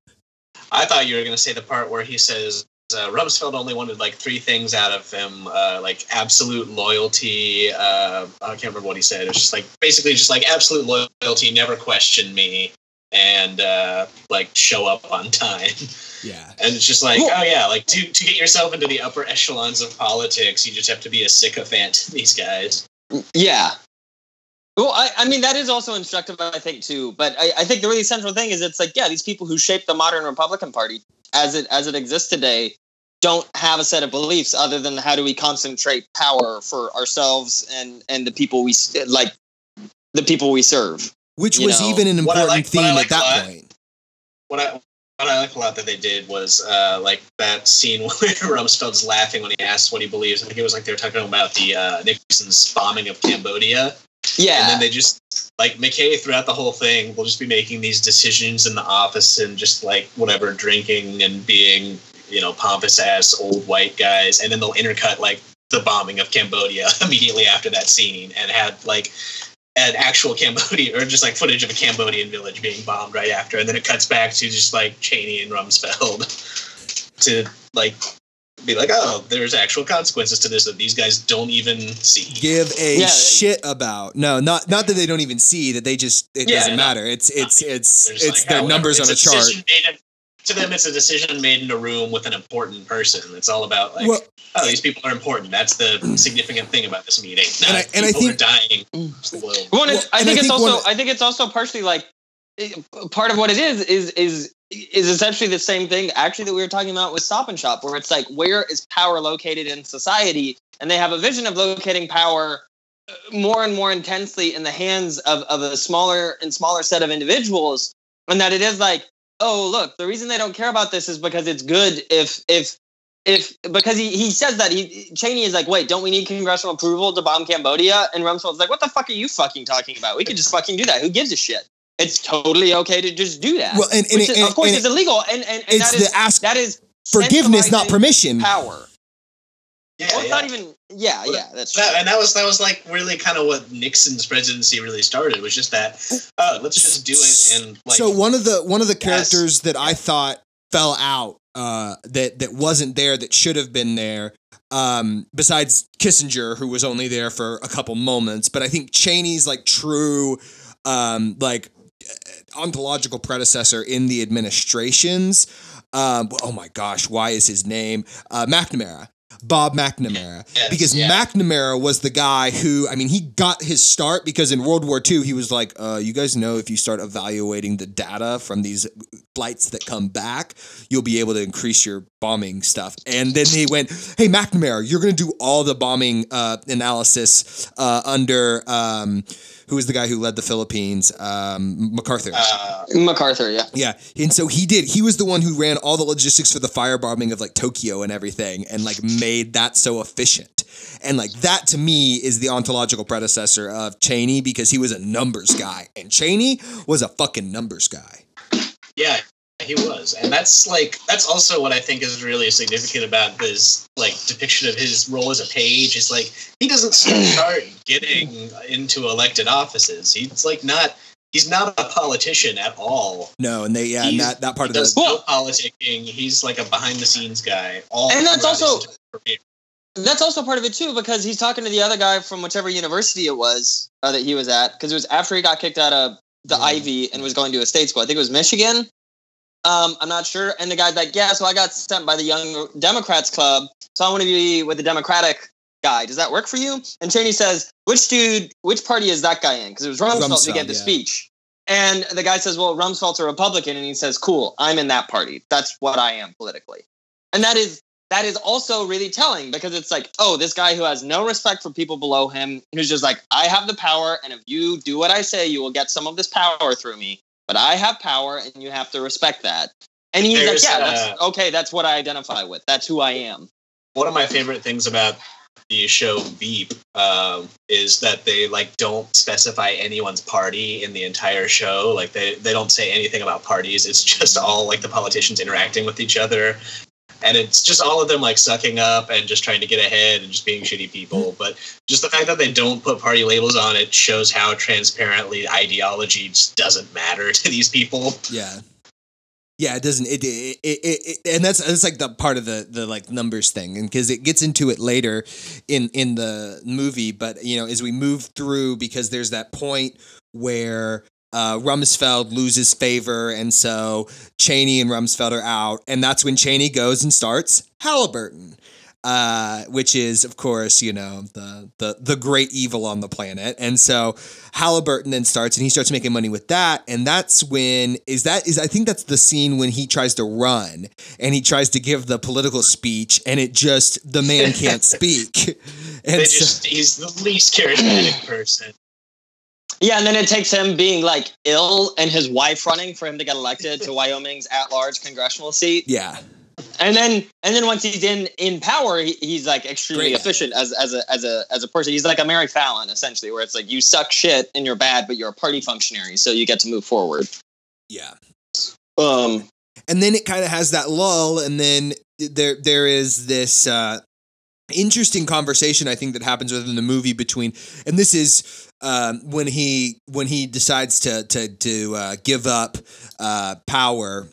I thought you were going to say the part where he says uh, Rumsfeld only wanted like three things out of him, uh, like absolute loyalty. Uh, I can't remember what he said. It was just like basically just like absolute loyalty, never question me, and uh, like show up on time. Yeah. And it's just like, Well- oh yeah, like to to get yourself into the upper echelons of politics, you just have to be a sycophant to these guys. Yeah. Well, I, I mean, that is also instructive, I think, too. But I, I think the really central thing is it's like, yeah, these people who shaped the modern Republican Party as it as it exists today don't have a set of beliefs other than how do we concentrate power for ourselves and and the people we like the people we serve. Which was know, even an important like- theme like at that lot- point. what I what I like a lot that they did was uh, like that scene [laughs] where Rumsfeld's laughing when he asks what he believes. I think it was like they were talking about the uh, Nixon's bombing of Cambodia, and then they just like McKay throughout the whole thing will just be making these decisions in the office and just like whatever drinking and being you know pompous ass old white guys, and then they'll intercut like the bombing of Cambodia [laughs] immediately after that scene and had like an actual Cambodia or just like footage of a Cambodian village being bombed right after, and then it cuts back to just like Cheney and Rumsfeld [laughs] to like be like, oh, there's actual consequences to this that these guys don't even see. Give a Yeah. shit about. No, not not that they don't even see that they just it Yeah, doesn't no. matter. It's it's it's They're it's like, their oh, whatever. numbers on a It's chart. in- to them, it's a decision made in a room with an important person. It's all about like, Well- oh, these people are important. That's the significant thing about this meeting. And I- Not and I think- dying. across the globe. Well, Well, it's, I and think I it's think also one- I think it's also partially like part of what it is is is is essentially the same thing actually that we were talking about with Stop and Shop, where it's like where is power located in society, and they have a vision of locating power uh, more and more intensely in the hands of, of a smaller and smaller set of individuals, and that it is like, oh look, the reason they don't care about this is because it's good if if if because he, he says that he Cheney is like, wait, don't we need congressional approval to bomb Cambodia? And Rumsfeld's like, what the fuck are you fucking talking about? We could just fucking do that. Who gives a shit? It's totally okay to just do that. Well, and, and, Which is, and- of course, and it's illegal, and and, and it's that is the ask that is forgiveness, not permission. Power. Yeah, Well, it's yeah. not even. Yeah, yeah, that's true. That, and that was that was like really kind of what Nixon's presidency really started was just that. Oh, let's just do it and like. so one of the one of the Yes. characters that I thought fell out uh, that that wasn't there that should have been there. Um, besides Kissinger, who was only there for a couple moments, but I think Cheney's like true, um, like uh, ontological predecessor in the administrations. Um, oh my gosh, why is his name uh, McNamara? Bob McNamara Yes, because yeah. McNamara was the guy who, I mean, he got his start because in World War II, he was like, uh, you guys know if you start evaluating the data from these flights that come back, you'll be able to increase your bombing stuff. And then they went, hey, McNamara, you're going to do all the bombing uh, analysis uh, under. Um, who was the guy who led the Philippines? Um, MacArthur. Uh, MacArthur, yeah. Yeah, and so he did. He was the one who ran all the logistics for the firebombing of like Tokyo and everything, and like made that so efficient. And like that to me is the ontological predecessor of Cheney because he was a numbers guy, and Cheney was a fucking numbers guy. Yeah, he was, and that's like that's also what I think is really significant about this like depiction of his role as a page. Is like he doesn't start getting into elected offices. He's like not. He's not a politician at all. No, and they yeah, and He's- that that part He of does the no politicking. He's like a behind the scenes guy. All And that's also- That's also part of it too, because he's talking to the other guy from whichever university it was uh, that he was at, because it was after he got kicked out of the Yeah. Ivy and was going to a state school. I think it was Michigan. Um, I'm not sure. And the guy's like, "Yeah, so I got sent by the Young Democrats Club, so I want to be with the Democratic guy. Does that work for you?" And Cheney says, "Which dude? Which party is that guy in?" Because it was Rumsfeld, Rumsfeld, to get the yeah. speech. And the guy says, "Well, Rumsfeld's a Republican," and he says, "Cool, I'm in that party. That's what I am politically." And that is that is also really telling because it's like, oh, this guy who has no respect for people below him, who's just like, I have the power, and if you do what I say, you will get some of this power through me. But I have power, and you have to respect that. And he's There's, like, yeah, uh, that's okay. That's what I identify with. That's who I am. one of my favorite things about the show Veep um, is that they like don't specify anyone's party in the entire show. Like they they don't say anything about parties. It's just all like the politicians interacting with each other. And it's just all of them like sucking up and just trying to get ahead and just being shitty people. Mm-hmm. But just the fact that they don't put party labels on it shows how transparently ideology just doesn't matter [laughs] to these people. yeah. Yeah, it doesn't. It, it, it, it, and that's that's like the part of the the like numbers thing, and because it gets into it later in in the movie. But you know, as we move through, because there's that point where uh, Rumsfeld loses favor, and so Cheney and Rumsfeld are out, and that's when Cheney goes and starts Halliburton. Uh, which is, of course, you know the the the great evil on the planet, and so Halliburton then starts, and he starts making money with that, and that's when is that is I think that's the scene when he tries to run and he tries to give the political speech, and it just the man can't [laughs] speak, and They so- he's the least charismatic person. Yeah, and then it takes him being like ill and his wife running for him to get elected to [laughs] Wyoming's at-large congressional seat. yeah, and then and then once he's in in power he, he's like extremely Great. efficient as as a as a as a person he's like a Mary Fallin essentially where it's like you suck shit and you're bad but you're a party functionary so you get to move forward yeah. um and then it kind of has that lull and then there there is this uh interesting conversation i think that happens within the movie between and this is um when he when he decides to to to uh give up uh power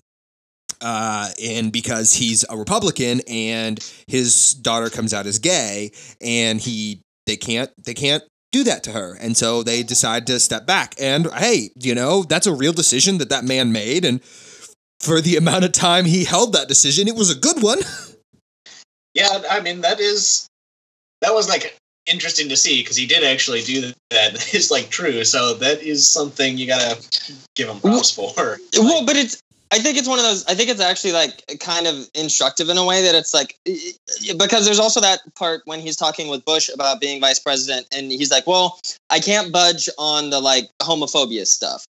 uh and because he's a republican and his daughter comes out as gay and he they can't they can't do that to her and so they decide to step back and hey you know that's a real decision that that man made and for the amount of time he held that decision, it was a good one. [laughs] Yeah, I mean that is that was like interesting to see because he did actually do [laughs] that. Is like true. So that is something you gotta give him props for. [laughs] well but it's i think it's one of those i think it's actually like kind of instructive in a way that it's like because there's also that part when he's talking with bush about being vice president and he's like well i can't budge on the like homophobia stuff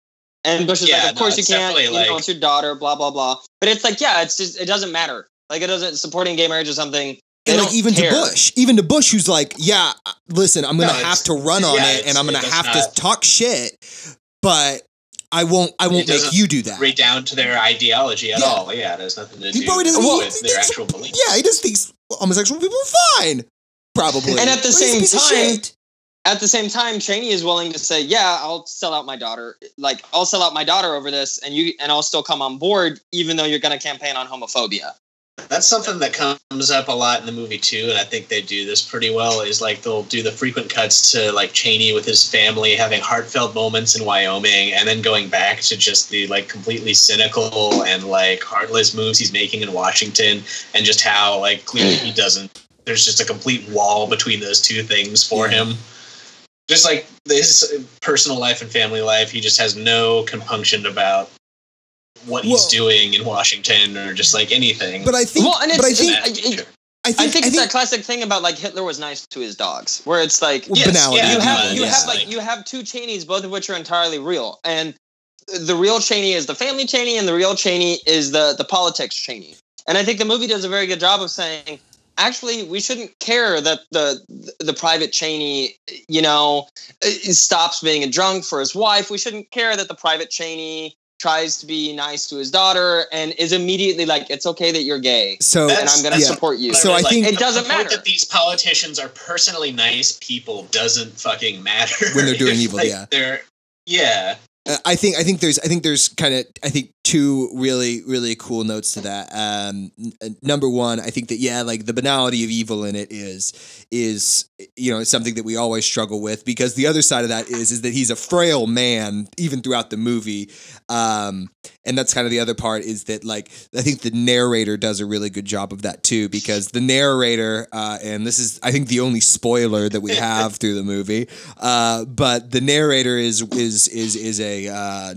and bush is Yeah, like of no, course you can't you definitely, know it's your daughter blah blah blah but it's like yeah it's just it doesn't matter like it doesn't supporting gay marriage or something and like even care. to Bush, even to Bush, who's like, "Yeah, uh, listen, I'm gonna No, have to run on yeah, it, and I'm gonna have not- to talk shit, but I won't. I won't make you do that." Read down to their ideology at Yeah. all. Yeah, it has nothing to He do probably with doesn't- Well, their actual beliefs. Yeah, he just thinks homosexual people are fine, probably. And at the But same time- at the same time cheney is willing to say yeah i'll sell out my daughter like i'll sell out my daughter over this and you and i'll still come on board even though you're going to campaign on homophobia That's something that comes up a lot in the movie too, and I think they do this pretty well. Is like they'll do the frequent cuts to like Cheney with his family having heartfelt moments in Wyoming, and then going back to just the like completely cynical and like heartless moves he's making in Washington, and just how like clearly he doesn't. There's just a complete wall between those two things for Yeah. him. Just like his personal life and family life, he just has no compunction about what he's Well- doing in Washington or just like anything. But I think, Well, and but I think, I- it- nature. I think, I think it's that classic thing about like Hitler was nice to his dogs, where it's like Yes, banality. yeah, you have you yeah. have like you have two Cheneys, both of which are entirely real, and the real Cheney is the family Cheney, and the real Cheney is the the politics Cheney. And I think the movie does a very good job of saying, actually, we shouldn't care that the the private Cheney, you know, uh, stops being a drunk for his wife. We shouldn't care that the private Cheney tries to be nice to his daughter and is immediately like, it's okay that you're gay, so. and I'm going to yeah. support you. So I Like, think- It doesn't the point matter. that these politicians are personally nice people doesn't fucking matter When they're doing [laughs] If, evil, like, yeah. They're yeah. Uh, I think I think there's I think there's kind of I think two really really cool notes to that. Um, n- uh, number one, I think that yeah, like the banality of evil in it is is you know something that we always struggle with because the other side of that is is that he's a frail man even throughout the movie, um, and that's kind of the other part is that like I think the narrator does a really good job of that too because the narrator uh, and this is I think the only spoiler that we have through the movie, uh, but the narrator is is is is a uh,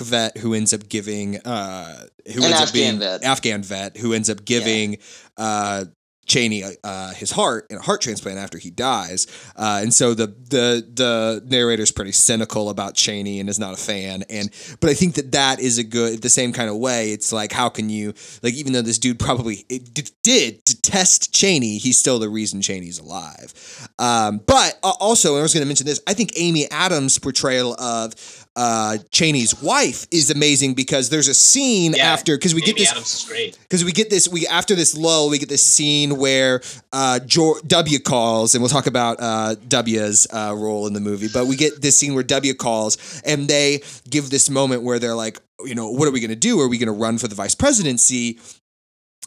vet who ends up giving uh, who An ends up Afghan being vet. Afghan vet who ends up giving uh, Cheney uh, his heart in a heart transplant after he dies, uh, and so the the the narrator's pretty cynical about Cheney and is not a fan. And but I think that that is a good the same kind of way. It's like how can you like even though this dude probably d- did detest Cheney, he's still the reason Cheney's alive. Um, but uh, also, and I was going to mention this. I think Amy Adams' portrayal of uh, Cheney's wife is amazing because there's a scene Yeah, after because we get this Adams is great. because we get this we after this lull we get this scene where uh jo- w calls and we'll talk about uh w's uh role in the movie but we get this scene where w calls and they give this moment where they're like you know what are we going to do? Are we going to run for the vice presidency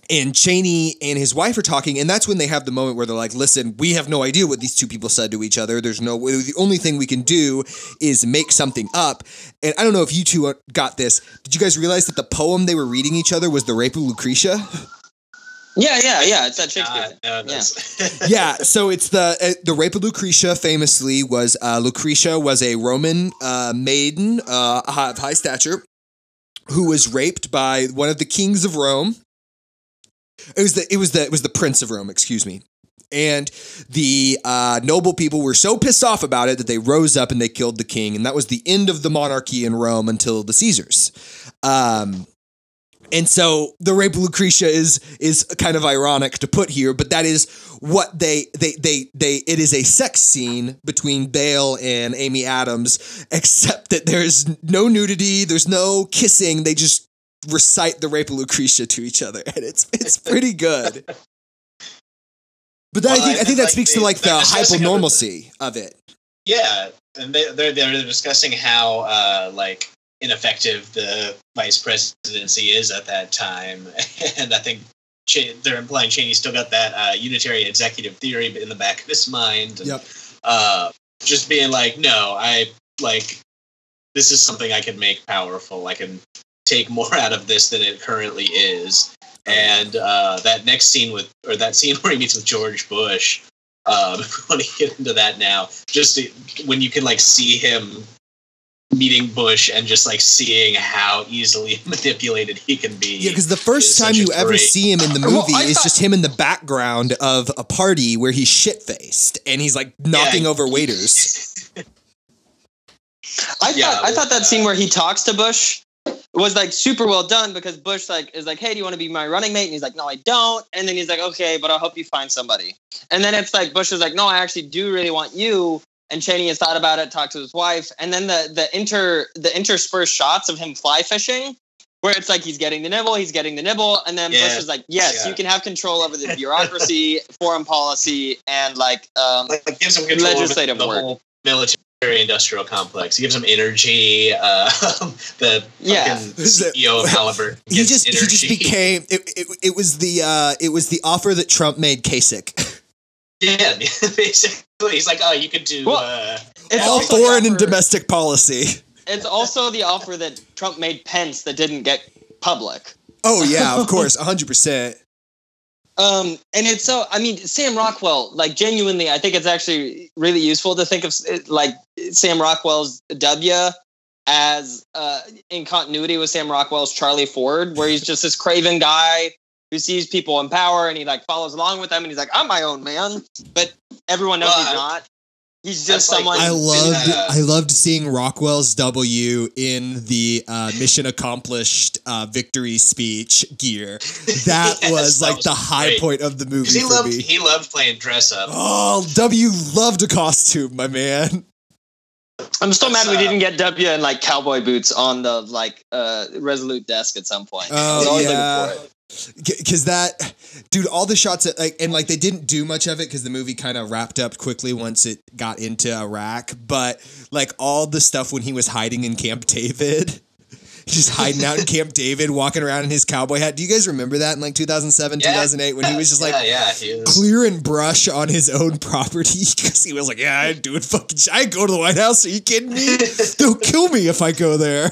and Cheney and his wife are talking, and that's when they have the moment where they're like, "Listen, we have no idea what these two people said to each other. There's no the only thing we can do is make something up." And I don't know if you two got this. Did you guys realize that the poem they were reading each other was the Rape of Lucretia? Yeah, yeah, yeah. It's that Shakespeare. Uh, no, that's- [laughs] [laughs] yeah, so it's the uh, the rape of Lucretia. Famously, was uh, Lucretia was a Roman uh, maiden uh, of high stature who was raped by one of the kings of Rome. It was the it was the it was the prince of Rome. Excuse me. And the uh, noble people were so pissed off about it that they rose up and they killed the king, and that was the end of the monarchy in Rome until the Caesars. Um, and so the rape of Lucretia is is kind of ironic to put here, but that is what they they they they it is a sex scene between Bale and Amy Adams, [laughs] except that there's no nudity, there's no kissing. They just recite the rape of Lucretia to each other, and it's it's [laughs] pretty good. But that, I think I think that like speaks to like the hypernormalcy of it. Yeah, and they, they're they're discussing how uh, like ineffective the vice presidency is at that time, [laughs] and I think Ch- they're implying Cheney still got that uh, unitary executive theory in the back of his mind. And, Yep. Uh, just being like, no, I like this is something I can make powerful. I can take more [laughs] out of this than it currently is. And uh, that next scene with, or that scene [laughs] where he meets with George Bush, um, if we want to get into that now, just to- when you can like see him meeting Bush and just like seeing how easily [laughs] manipulated he can be. Yeah, because the first time such a you ever see him in the movie I is thought- just him in the background of a party where he's shit faced and he's like knocking Yeah. over waiters. I Yeah, thought I thought that uh, scene where he talks to Bush was like super well done because Bush like is like, hey, do you want to be my running mate? And he's like, no, I don't. And then he's like, okay, but I'll help you find somebody. And then it's like Bush is like, no, I actually do really want you. And Cheney has thought about it, talked to his wife, and then the the inter the interspersed shots of him fly fishing, where it's like he's getting the nibble, he's getting the nibble, and then Yeah. Bush is like, yes, Yeah. you can have control over the bureaucracy, [laughs] foreign policy, and like um, like, like gives him control Legislative over the work. whole military industrial complex. He gives him energy. Uh, [laughs] the Yeah. fucking [laughs] CEO of [laughs] Halliburton. He gets just he just became it, it, it was the uh it was the offer that Trump made Kasich. yeah, basically. He's like, oh, you could do. Well, uh, it's All also the foreign and domestic policy. It's also the offer that Trump made Pence that didn't get public. Oh yeah, of course, hundred percent. Um, and it's so, I mean, Sam Rockwell, like genuinely, I think it's actually really useful to think of like Sam Rockwell's W as uh, in continuity with Sam Rockwell's Charlie Ford, where he's just this craven guy who sees people in power and he like follows along with them and he's like, I'm my own man. But everyone knows he's not. He's just that's like someone. I loved uh, I loved seeing Rockwell's W in the uh, mission accomplished uh, victory speech gear. That [laughs] Yes, was that like was the high great. point of the movie he for loved me. he loved playing dress up. Oh, W loved a costume, my man. I'm still mad we uh, didn't get W in like cowboy boots on the like uh, Resolute desk at some point. Oh, yeah. Looking for it. because that dude all the shots that like and like they didn't do much of it because the movie kind of wrapped up quickly once it got into iraq but like all the stuff when he was hiding in camp david [laughs] just hiding out in [laughs] camp david walking around in his cowboy hat do you guys remember that in like 2007 Yeah. 2008 when he was just like [laughs] yeah, yeah, clearing brush on his own property because he was like yeah i do it fucking i go to the white house are you kidding me they'll kill me if i go there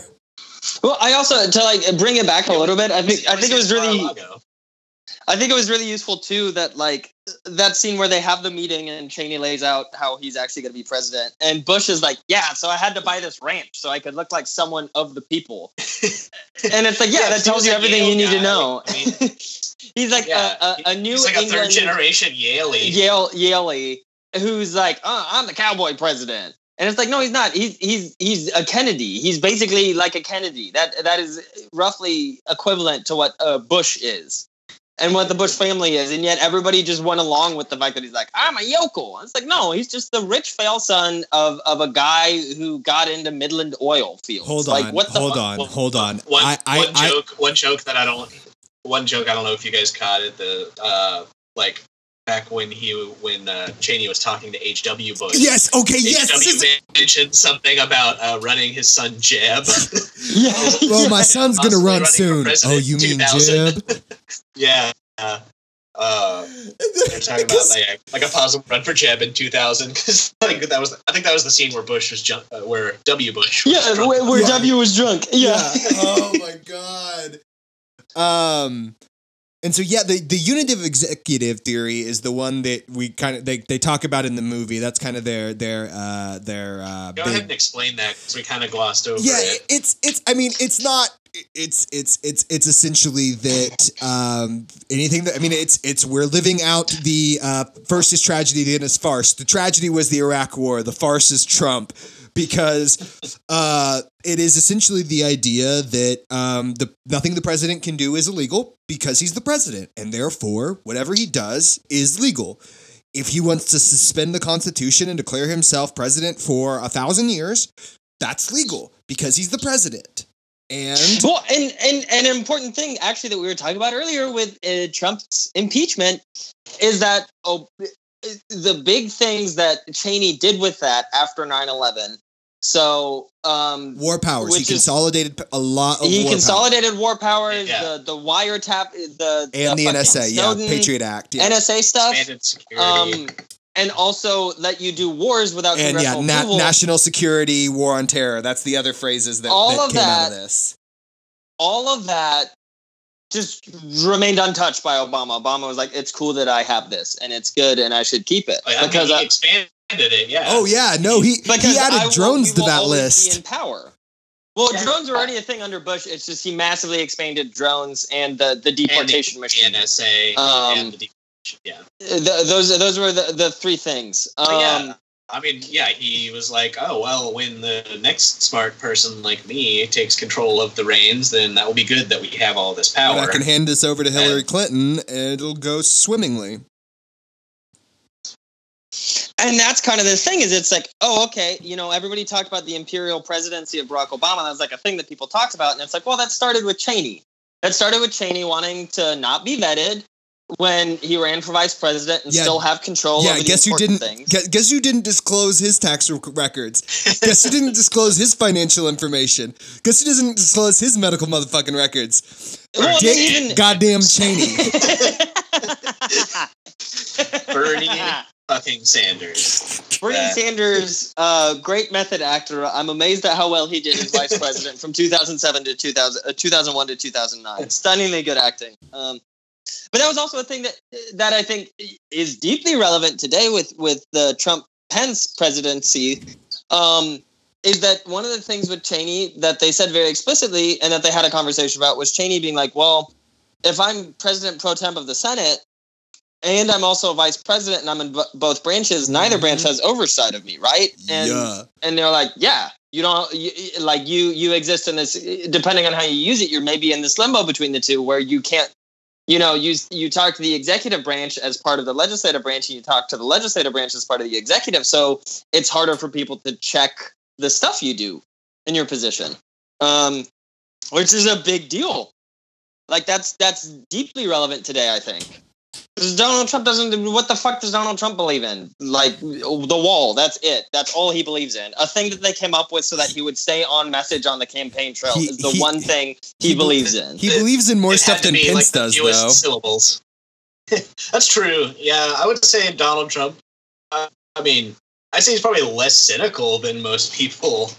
Well, I also to like bring it back a little bit. I think I think it was really I think it was really useful too that like that scene where they have the meeting and Cheney lays out how he's actually going to be president, and Bush is like, "Yeah, so I had to buy this ranch so I could look like someone of the people." [laughs] and it's like, yeah, Yeah, that tells you everything Yale you need to know. I mean, [laughs] he's like Yeah, a, a, a New He's like a England third generation Yaley. Yale Yaley who's like, uh, I'm the cowboy president. And it's like, no, he's not. He's he's he's a Kennedy. He's basically like a Kennedy. That that is roughly equivalent to what uh, Bush is, and what the Bush family is. And yet everybody just went along with the fact that he's like, I'm a yokel. It's like, no, he's just the rich fail son of of a guy who got into Midland oil fields. hold like, on what the hold fuck? on hold on One, I, I, one I, joke, one joke that I don't, one joke I don't know if you guys caught it. The uh, like back when he when uh, Cheney was talking to H. W. Bush. yes okay yes H. this W. is- mentioned something about uh, running his son Jeb. [laughs] Yeah. [laughs] Well, my son's gonna run soon. Oh, you mean Jeb? [laughs] yeah. Uh, uh, they're talking about like, like a possible run for Jeb in 2000 because like that was I think that was the scene where Bush was jump, uh, where W. Bush. Was yeah, drunk. where, where Yeah. W was drunk. Yeah. Oh my god. Um and so yeah, the, the unitary executive theory is the one that we kind of they, they talk about in the movie. That's kind of their their uh their uh Go big- ahead and explain that because we kind of glossed over yeah it. it's it's i mean it's not it's it's it's it's essentially that um anything that i mean it's it's we're living out the uh first is tragedy then is farce the tragedy was the iraq war the farce is trump because uh it is essentially the idea that um the nothing the president can do is illegal because he's the president and therefore whatever he does is legal if he wants to suspend the constitution and declare himself president for a thousand years that's legal because he's the president. And Well, and, and and an important thing actually that we were talking about earlier with uh, Trump's impeachment is that oh, the big things that Cheney did with that after 9-11. So um, war powers. He Which is- consolidated a lot of he war consolidated war powers, Yeah. the the wiretap, the and the fucking NSA, yeah, Patriot Act, yeah. NSA stuff, um, and also let you do wars without and yeah, congressional na- approval. national security, war on terror. That's the other phrases that, All that of came out that of this. all of that just remained untouched by Obama. Obama was like, "It's cool that I have this, and it's good, and I should keep it Like, I mean, because he I, expanded it. Yeah. Oh yeah, no, he because he added will- drones we to that list. Be in power. Well, Yeah. drones were already a thing under Bush. It's just he massively expanded drones and the the And the deportation machine. NSA Um, and the deportation. Yeah. Th- those those were the, the three things. Um, yeah. I mean, yeah, he was like, oh, well, when the next smart person like me takes control of the reins, then that will be good that we have all this And power. I can hand this over to Hillary And- Clinton, and it'll go swimmingly. And that's kind of the thing is it's like oh okay you know everybody talked about the imperial presidency of barack obama that's like a thing that people talked about and it's like well that started with cheney that started with cheney wanting to not be vetted when he ran for vice president and Yeah. still have control yeah, over the guess you didn't. things Guess you didn't disclose his tax records. guess you didn't disclose his financial information. Guess he doesn't disclose his medical motherfucking records. Well, Dick even- goddamn Cheney. [laughs] Bernie [laughs] fucking Sanders. Bernie. Sanders, uh, great method actor. I'm amazed at how well he did as vice president from 2007 to 2000, uh, 2001 to 2009. Stunningly good acting. Um, but that was also a thing that that I think is deeply relevant today with with the Trump Pence presidency. Um, is that one of the things with Cheney that they said very explicitly and that they had a conversation about was Cheney being like, well, if I'm president pro temp of the Senate and I'm also a vice president and I'm in b- both branches, neither branch Mhm. has oversight of me, right? And yeah. and they're like, yeah, you don't you, like you you exist in this depending on how you use it, you're maybe in this limbo between the two where you can't you know, you you talk to the executive branch as part of the legislative branch, and you talk to the legislative branch as part of the executive. So it's harder for people to check the stuff you do in your position, um, which is a big deal. Like that's that's deeply relevant today. I think Donald Trump doesn't. What the fuck does Donald Trump believe in? Like the wall. That's it. That's all he believes in. A thing that they came up with so that he would stay on message on the campaign trail He- is the he- one thing he, he- believes in. He believes in more stuff than be, Pence like, does, fewest though. Syllables. [laughs] That's true. Yeah, I would say Donald Trump. Uh, I mean, I say he's probably less cynical than most people,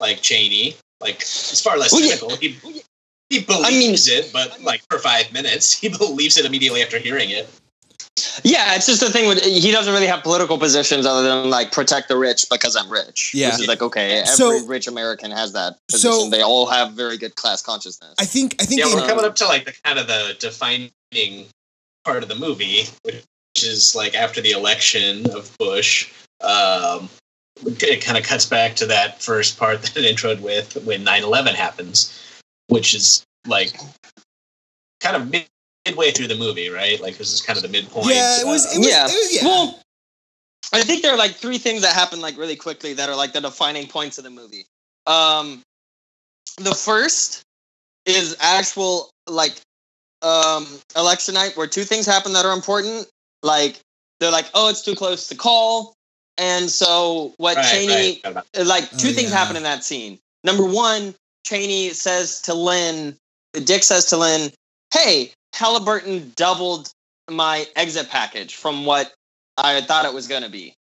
like Cheney. Like he's far less Well, yeah. cynical. He he believes it, but like for five minutes, [laughs] he believes it immediately after hearing it. Yeah, it's just the thing with he doesn't really have political positions other than like protect the rich because I'm rich. Yeah. Which is like okay, every So- rich American has that So- position. they all have very good class consciousness. I think. I think. Yeah, in- we're coming up to like the kind of the defining part of the movie, which is like after the election of Bush. Um, it kind of cuts back to that first part [laughs] that it introed with when 9-11 happens, which is like kind of mid- midway through the movie, right? Like this is kind of the midpoint. yeah, it was. It was. Yeah. It was yeah. Well, I think there are like three things that happen like really quickly that are like the defining points of the movie. Um, the first is actual like um election night where two things happen that are important. Like they're like, oh, it's too close to call, and so what right, Cheney right, right. like two Oh, things yeah. happen in that scene. Number one, Cheney says to Lynn, Dick says to Lynn, "Hey, Halliburton doubled my exit package from what I thought it was going to be.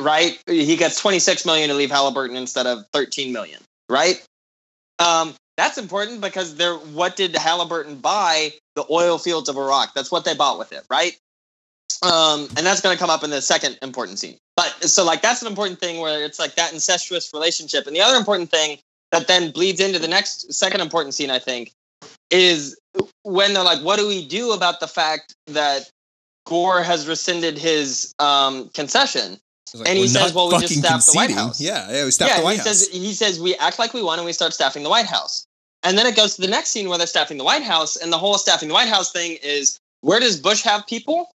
Right? He gets 26 million to leave Halliburton instead of 13 million. Right? Um, that's important because they're what did Halliburton buy? The oil fields of Iraq. That's what they bought with it, right? Um, and that's going to come up in the second important scene. But so like that's an important thing where it's like that incestuous relationship. And the other important thing that then bleeds into the next second important scene, I think, is when they're like, what do we do about the fact that Gore has rescinded his um, concession? Like, and he says, well, we just staffed the White. House. Yeah, yeah, we staffed yeah, the White he House. says he says we act like we won and we start staffing the White House. And then it goes to the next scene where they're staffing the White House, and the whole staffing the White House thing is where does Bush have people?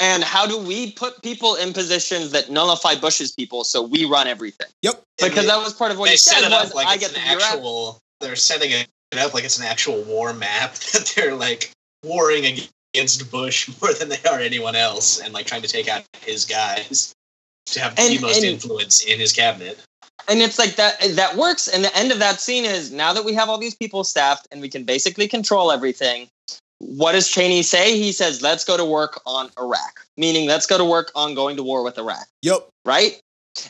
And how do we put people in positions that nullify Bush's people so we run everything? Yep. Because that was part of what they he set said it was up like I it's get an the actual. They're setting it up like it's an actual war map [laughs] that they're like warring against Bush more than they are anyone else, and like trying to take out his guys to have the most and- influence in his cabinet. and it's like that that works and the end of that scene is now that we have all these people staffed and we can basically control everything what does cheney say? He says let's go to work on iraq meaning let's go to work on going to war with iraq. Yep. right?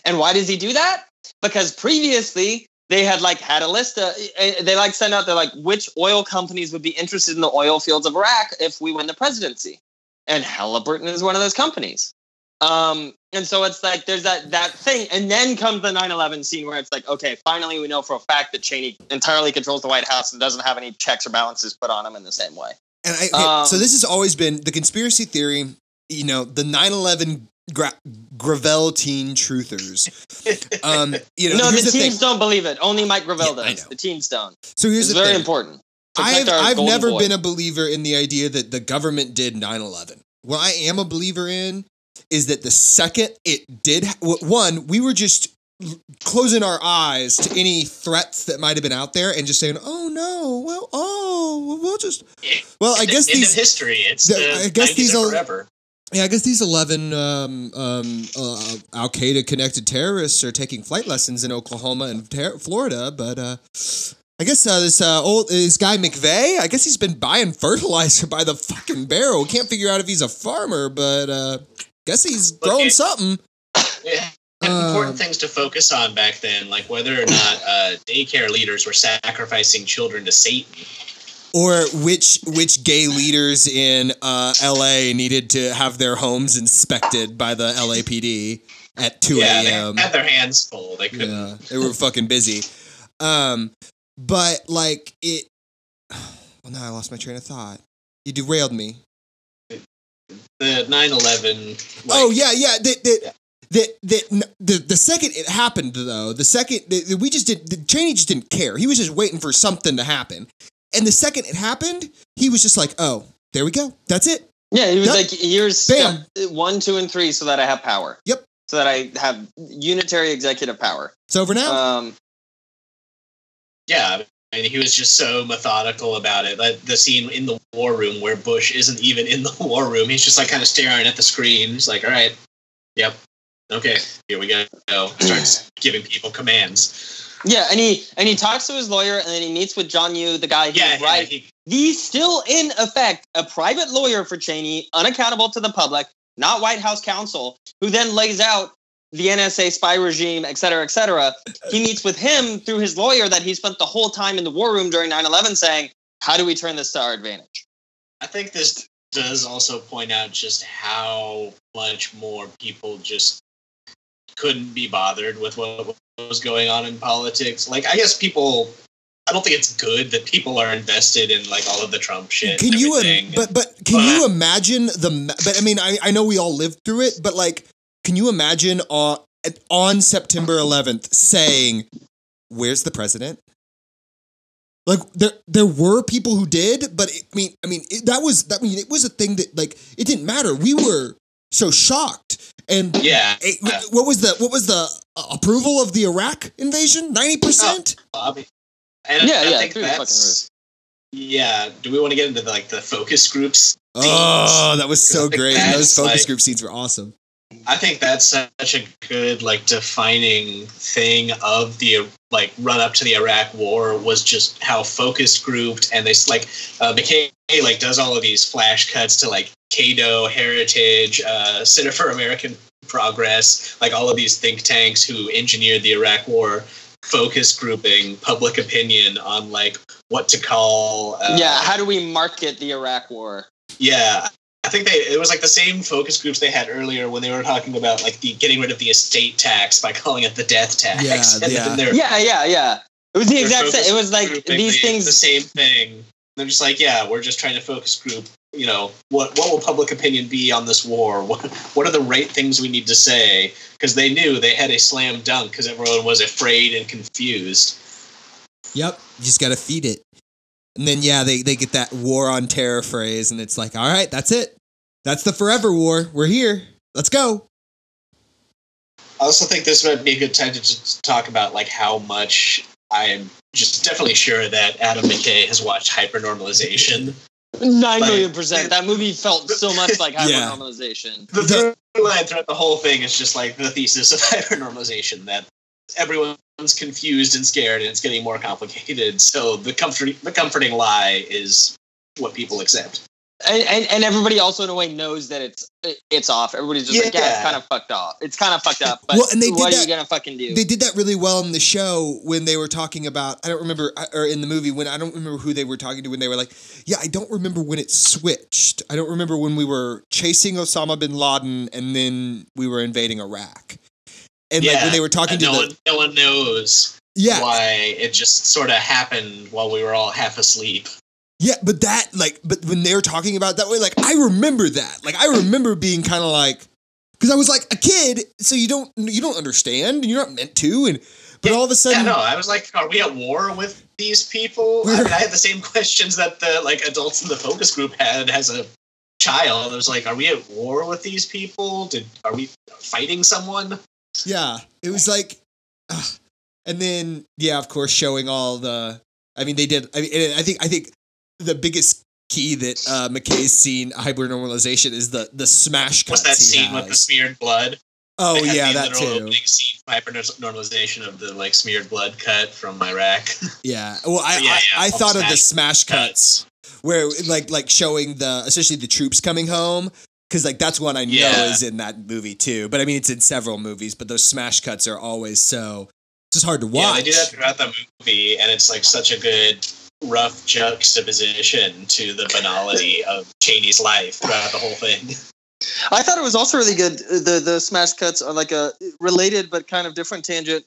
And why does he do that? Because previously they had like had a list of eh, they like send out they're like which oil companies would be interested in the oil fields of iraq if we win the presidency? And halliburton is one of those companies. Um, and so it's like there's that that thing, and then comes the 9/11 scene where it's like, okay, finally we know for a fact that Cheney entirely controls the White House and doesn't have any checks or balances put on him in the same way. And I, okay, Um, so this has always been the conspiracy theory. You know, the 9/11 gra- Gravel teen truthers. Um, you know, [laughs] no, the here's teens thing. don't believe it. Only Mike Gravel Yeah, does. The teens don't. So here's It's the very thing. important. I've I've never boy. been a believer in the idea that the government did 9/11. What I am a believer in is that the second it did one, we were just closing our eyes to any threats that might have been out there and just saying, "Oh no, well, oh, well, just." Well, I guess end these history. It's the- the, I guess 90s these are forever. Yeah, I guess these 11 um, um, uh, Al Qaeda connected terrorists are taking flight lessons in Oklahoma and ter- Florida, but uh, I guess uh, this uh, old this guy McVeigh, I guess he's been buying [laughs] fertilizer by the fucking barrel. Can't figure out if he's a farmer, but uh, guess he's growing it- something. Yeah. Um, Important things to focus on back then, like whether or not uh, daycare leaders were sacrificing children to Satan. Or which which gay leaders in uh, L.A. needed to have their homes inspected by the LAPD. at 2 yeah, they a.m. had their hands full. They couldn't. Yeah, they were fucking busy. Um, but like it. [sighs] Well, now I lost my train of thought. You derailed me. The 9/11. Like, oh yeah, yeah. That that Yeah. That that the the second it happened though, the second that we just did, the Cheney just didn't care. He was just waiting for something to happen, and the second it happened, he was just like, "Oh, there we go. That's it." Yeah, he was Yep. like, here's Bam. one, two, and three so that I have power. Yep. So that I have unitary executive power. It's over now. Um, Yeah, and he was just so methodical about it. Like the scene in the war room where Bush isn't even in the [laughs] war room. He's just like kind of staring at the screen. He's like, all right, yep, okay, here we go. Starts giving people commands. yeah, and he and he talks to his lawyer, and then he meets with John Yoo, the guy Yeah, right. he, He's still in effect a private lawyer for Cheney, unaccountable to the public, not White House counsel, who then lays out the NSA spy regime, et cetera, et cetera. He meets with him through his lawyer that he spent the whole time in the war room during 9 11 saying, How do we turn this to our advantage? I think this does also point out just how much more people just couldn't be bothered with what was going on in politics. Like, I guess people. I don't think it's good that people are invested in like all of the Trump shit. can you? Um, Im- but but can you imagine the? But I mean, I I know we all lived through it, but like, can you imagine uh, on on September 11th saying, "Where's the president?" Like there there were people who did, but it, I mean I mean it, that was that I mean it was a thing that like it didn't matter. We were so shocked. And yeah, it- what was the what was the uh, approval of the Iraq invasion? 90%? I mean, and Yeah, I yeah, think through the fucking that's yeah. Do we want to get into the, like the focus groups? Oh, that was so great. Those focus like- group scenes were awesome. I think that's such a good like defining thing of the like run up to the Iraq War was just how focus grouped and they like uh, McKay like does all of these flash cuts to like Cato, Heritage, uh, Center for American Progress, like all of these think tanks who engineered the Iraq War, focus grouping public opinion on like what to call. Uh, yeah, how do we market the Iraq war? yeah, I think they it was like the same focus groups they had earlier when they were talking about like the getting rid of the estate tax by calling it the death tax. Yeah, [laughs] yeah. then they're, Yeah, yeah, yeah. It was the exact same. It was like these the, things. the same thing. They're just like, yeah, we're just trying to focus group. You know, what what will public opinion be on this war? [laughs] What what are the right things we need to say? Because they knew they had a slam dunk because everyone was afraid and confused. Yep. You just got to feed it. And then, yeah, they, they get that war on terror phrase, and it's like, all right, that's it. That's the forever war. We're here. Let's go. I also think this might be a good time to just talk about like how much I'm just definitely sure that Adam McKay has watched hypernormalization. Nine Like- million percent. That movie felt so much like [laughs] Yeah. hypernormalization. The The- through line throughout the whole thing is just like the thesis of [laughs] hypernormalization that everyone's confused and scared and it's getting more complicated. So the comfort the comforting lie is what people accept. And, and and everybody also in a way knows that it's it's off. Everybody's just like, yeah, it's kind of fucked off. It's kind of fucked up. But Well, and they did what are that- you gonna fucking do? They did that really well in the show when they were talking about, I don't remember, or in the movie when I don't remember who they were talking to when they were like, yeah, I don't remember when it switched. I don't remember when we were chasing Osama bin Laden and then we were invading Iraq. And like when they were talking and to no the, one no one knows yeah, why it just sort of happened while we were all half asleep. Yeah, but that like, but when they're talking about that way, like I remember that. Like I remember being kind of like, because I was like a kid, so you don't you don't understand, you're not meant to, and but Yeah, all of a Yeah, sudden, no, I was like, are we at war with these people? I, mean, I had the same [laughs] questions that the like adults in the focus group had as a child. I was like, are we at war with these people? Did are we fighting someone? yeah, it was like, ugh. and then yeah, of course, showing all the. I mean, they did. I mean, I think I think the biggest key that uh, McKay's seen hypernormalization is the the smash cuts that he scene with the smeared blood? Oh yeah, the that too. Opening scene hypernormalization of the like smeared blood cut from Iraq. [laughs] Yeah. Well, I Yeah, yeah, I, I thought of the smash smash cuts. where like like showing the especially the troops coming home because like that's one I know Yeah. is in that movie too. But I mean, it's in several movies. But those smash cuts are always so it's just hard to watch. Yeah, they do that throughout the movie, and it's like such a good rough juxtaposition to the banality of Cheney's life throughout the whole thing. [laughs] I thought it was also really good. The the smash cuts are like a related but kind of different tangent.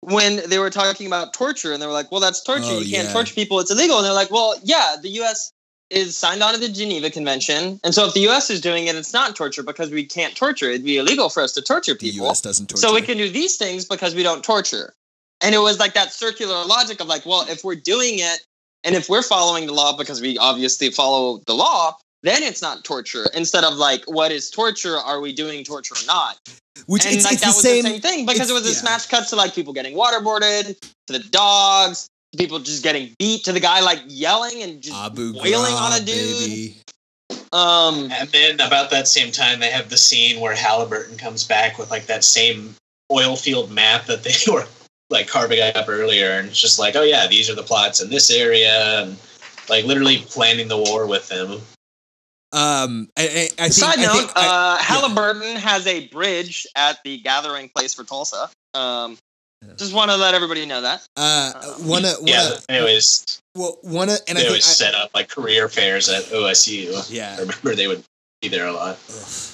When they were talking about torture, and they were like, "Well, that's torture. Oh, you can't yeah. torture people. It's illegal." And they're like, "Well, yeah, the U.S. is signed on to the Geneva Convention, and so if the U.S. is doing it, it's not torture because we can't torture. It'd be illegal for us to torture people. The. U.S. doesn't torture. So we can do these things because we don't torture. And it was like that circular logic of like, well, if we're doing it and if we're following the law because we obviously follow the law, then it's not torture. Instead of like, what is torture? Are we doing torture or not? Which and it's, like it's that the was same. the same thing because it was a yeah. smash cut to like people getting waterboarded, to the dogs, to people just getting beat, to the guy like yelling and just Abu wailing on a Ghraib, dude. baby. um And then about that same time, they have the scene where Halliburton comes back with like that same oil field map that they [laughs] were like carving it up earlier, and it's just like, oh yeah, these are the plots in this area, and like literally planning the war with them. Um, I, I, I think. Side I note: think I- uh, Halliburton has a bridge at the gathering place for Tulsa. Um, just want to let everybody know that. uh, one of one yeah, of they always well, one of and I they think always I- set up like career fairs at OSU. Yeah, I remember they would be there a lot. Ugh.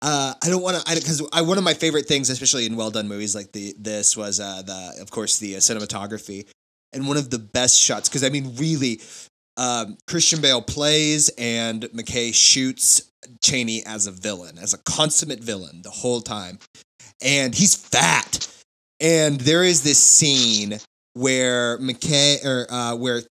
Uh, I don't want to, because I, one of my favorite things, especially in well done movies like the this, was uh, the of course the uh, cinematography, and one of the best shots. Because I mean, really, um, Christian Bale plays and McKay shoots Cheney as a villain, as a consummate villain the whole time, and he's fat. And there is this scene where McKay or uh, where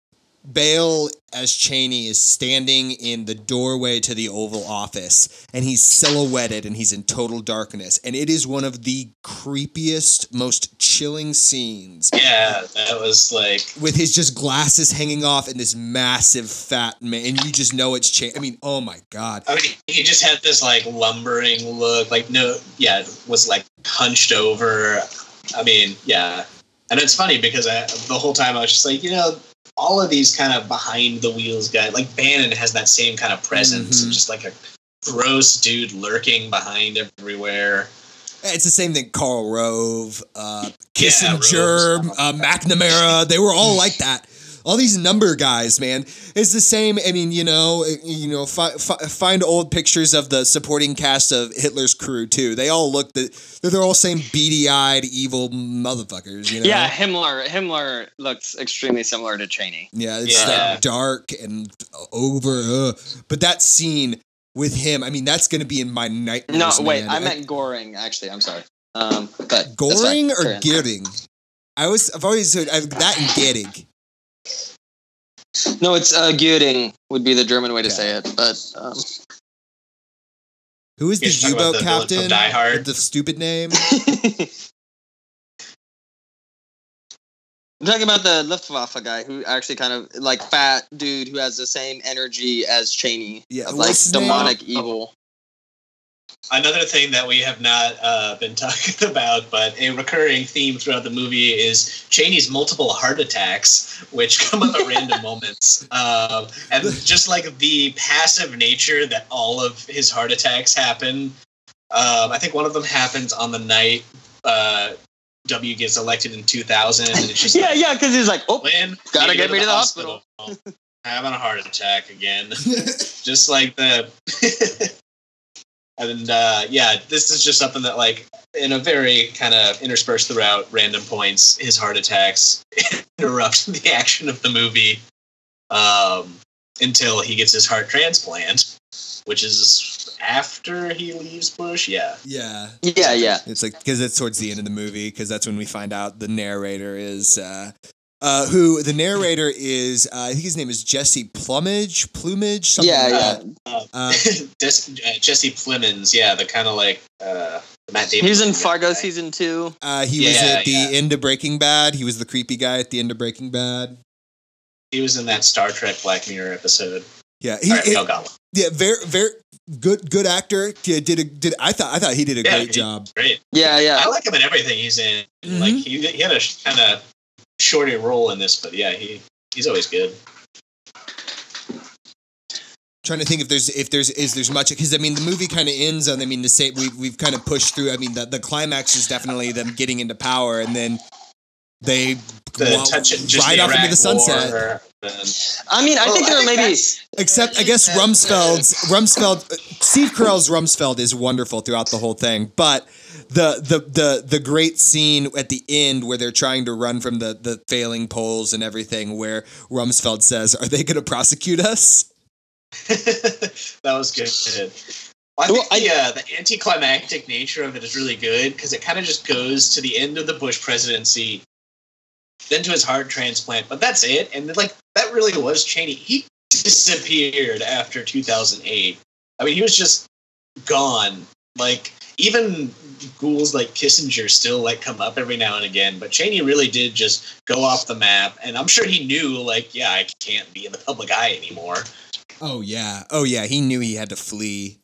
Bale as Cheney is standing in the doorway to the Oval Office and he's silhouetted and he's in total darkness. And it is one of the creepiest, most chilling scenes Yeah, that was like with his just glasses hanging off and this massive fat man. And you just know it's Cheney. I mean, oh my God. I mean, he just had this like lumbering look, like no, yeah, was like hunched over. I mean, yeah, and it's funny because I, the whole time I was just like, you know, all of these kind of behind the wheels guys, like Bannon has that same kind of presence, Mhm. and just like a gross dude lurking behind everywhere. It's the same thing. Karl Rove, uh, Yeah, Kissinger, Rove's- uh, McNamara, they were all like that. All these number guys, man, it's the same. I mean, you know, you know, fi- fi- find old pictures of the supporting cast of Hitler's crew too. They all look the, they're all same beady-eyed, evil motherfuckers. You know? Yeah, Himmler. Himmler looks extremely similar to Cheney. Yeah, it's Yeah. that dark and over. Uh, but that scene with him, I mean, that's going to be in my nightmares. No, wait, man. I meant Goring. Actually, I'm sorry. Um, but. Goring or Carry on. Gearing? I always, I've always heard I've, that and Getting. No, it's uh, Göring would be the German way to Okay. say it. But um, Who is the You're talking about U-boat the captain? Die Hard? The stupid name. [laughs] I'm talking about the Luftwaffe guy who actually kind of like fat dude who has the same energy as Cheney. Yeah, of, like his name? demonic Oh. evil. Another thing that we have not uh, been [laughs] talking about, but a recurring theme throughout the movie is Cheney's multiple heart attacks, which [laughs] come up at random moments. Um, and just like the passive nature that all of his heart attacks happen. Um, I think one of them happens on the night uh, W gets elected in 2000. And it's just [laughs] Yeah, like, yeah, because he's like, oh, Lynn, Gotta get me to the hospital. Having a heart attack again just like the and uh yeah this is just something that like in a very kind of interspersed throughout random points his heart attacks [laughs] interrupt the action of the movie um until he gets his heart transplant which is after he leaves bush yeah yeah. yeah, yeah. It's like because it's towards the end of the movie because that's when we find out the narrator is uh, uh, who the narrator is. Uh, I think his name is Jesse Plumage, Plumage. Something Yeah, like yeah. that. uh, Uh, Des- uh, jesse plemons yeah the kind of like uh Matt Damon He was in Fargo guy. season two. uh, he was at the yeah. end of Breaking Bad. He was the creepy guy at the end of Breaking Bad. he was in that star trek black mirror episode Yeah, he, All right, he- Mel Gobble. yeah, very very good good actor. Yeah, did a did I thought I thought he did a Yeah, great he- job. great Yeah, yeah. I like him in everything he's in. Mhm. Like he, he had a kind of shorter role in this, but yeah, he he's always good. trying to think if there's if there's is there's much because I mean the movie kind of ends on I mean the same we we've kind of pushed through I mean the the climax is definitely them getting into power and then they The wa- touch, just ride the off into the sunset. War, I mean, I Well, think there are maybe. Except I guess Rumsfeld's Rumsfeld Steve Carell's Rumsfeld is wonderful throughout the whole thing, but the the the the great scene at the end where they're trying to run from the the failing polls and everything, where Rumsfeld says, "Are they going to prosecute us?" [laughs] that was good. I Well, think the, uh, the anticlimactic nature of it is really good because it kind of just goes to the end of the Bush presidency, then to his heart transplant, but that's it. And like that really was Cheney. He disappeared after 2008. I mean, he was just gone. Like even ghouls like Kissinger still like come up every now and again, but Cheney really did just go off the map. And I'm sure he knew, like, yeah, I can't be in the public eye anymore. Oh yeah, oh yeah, he knew he had to flee.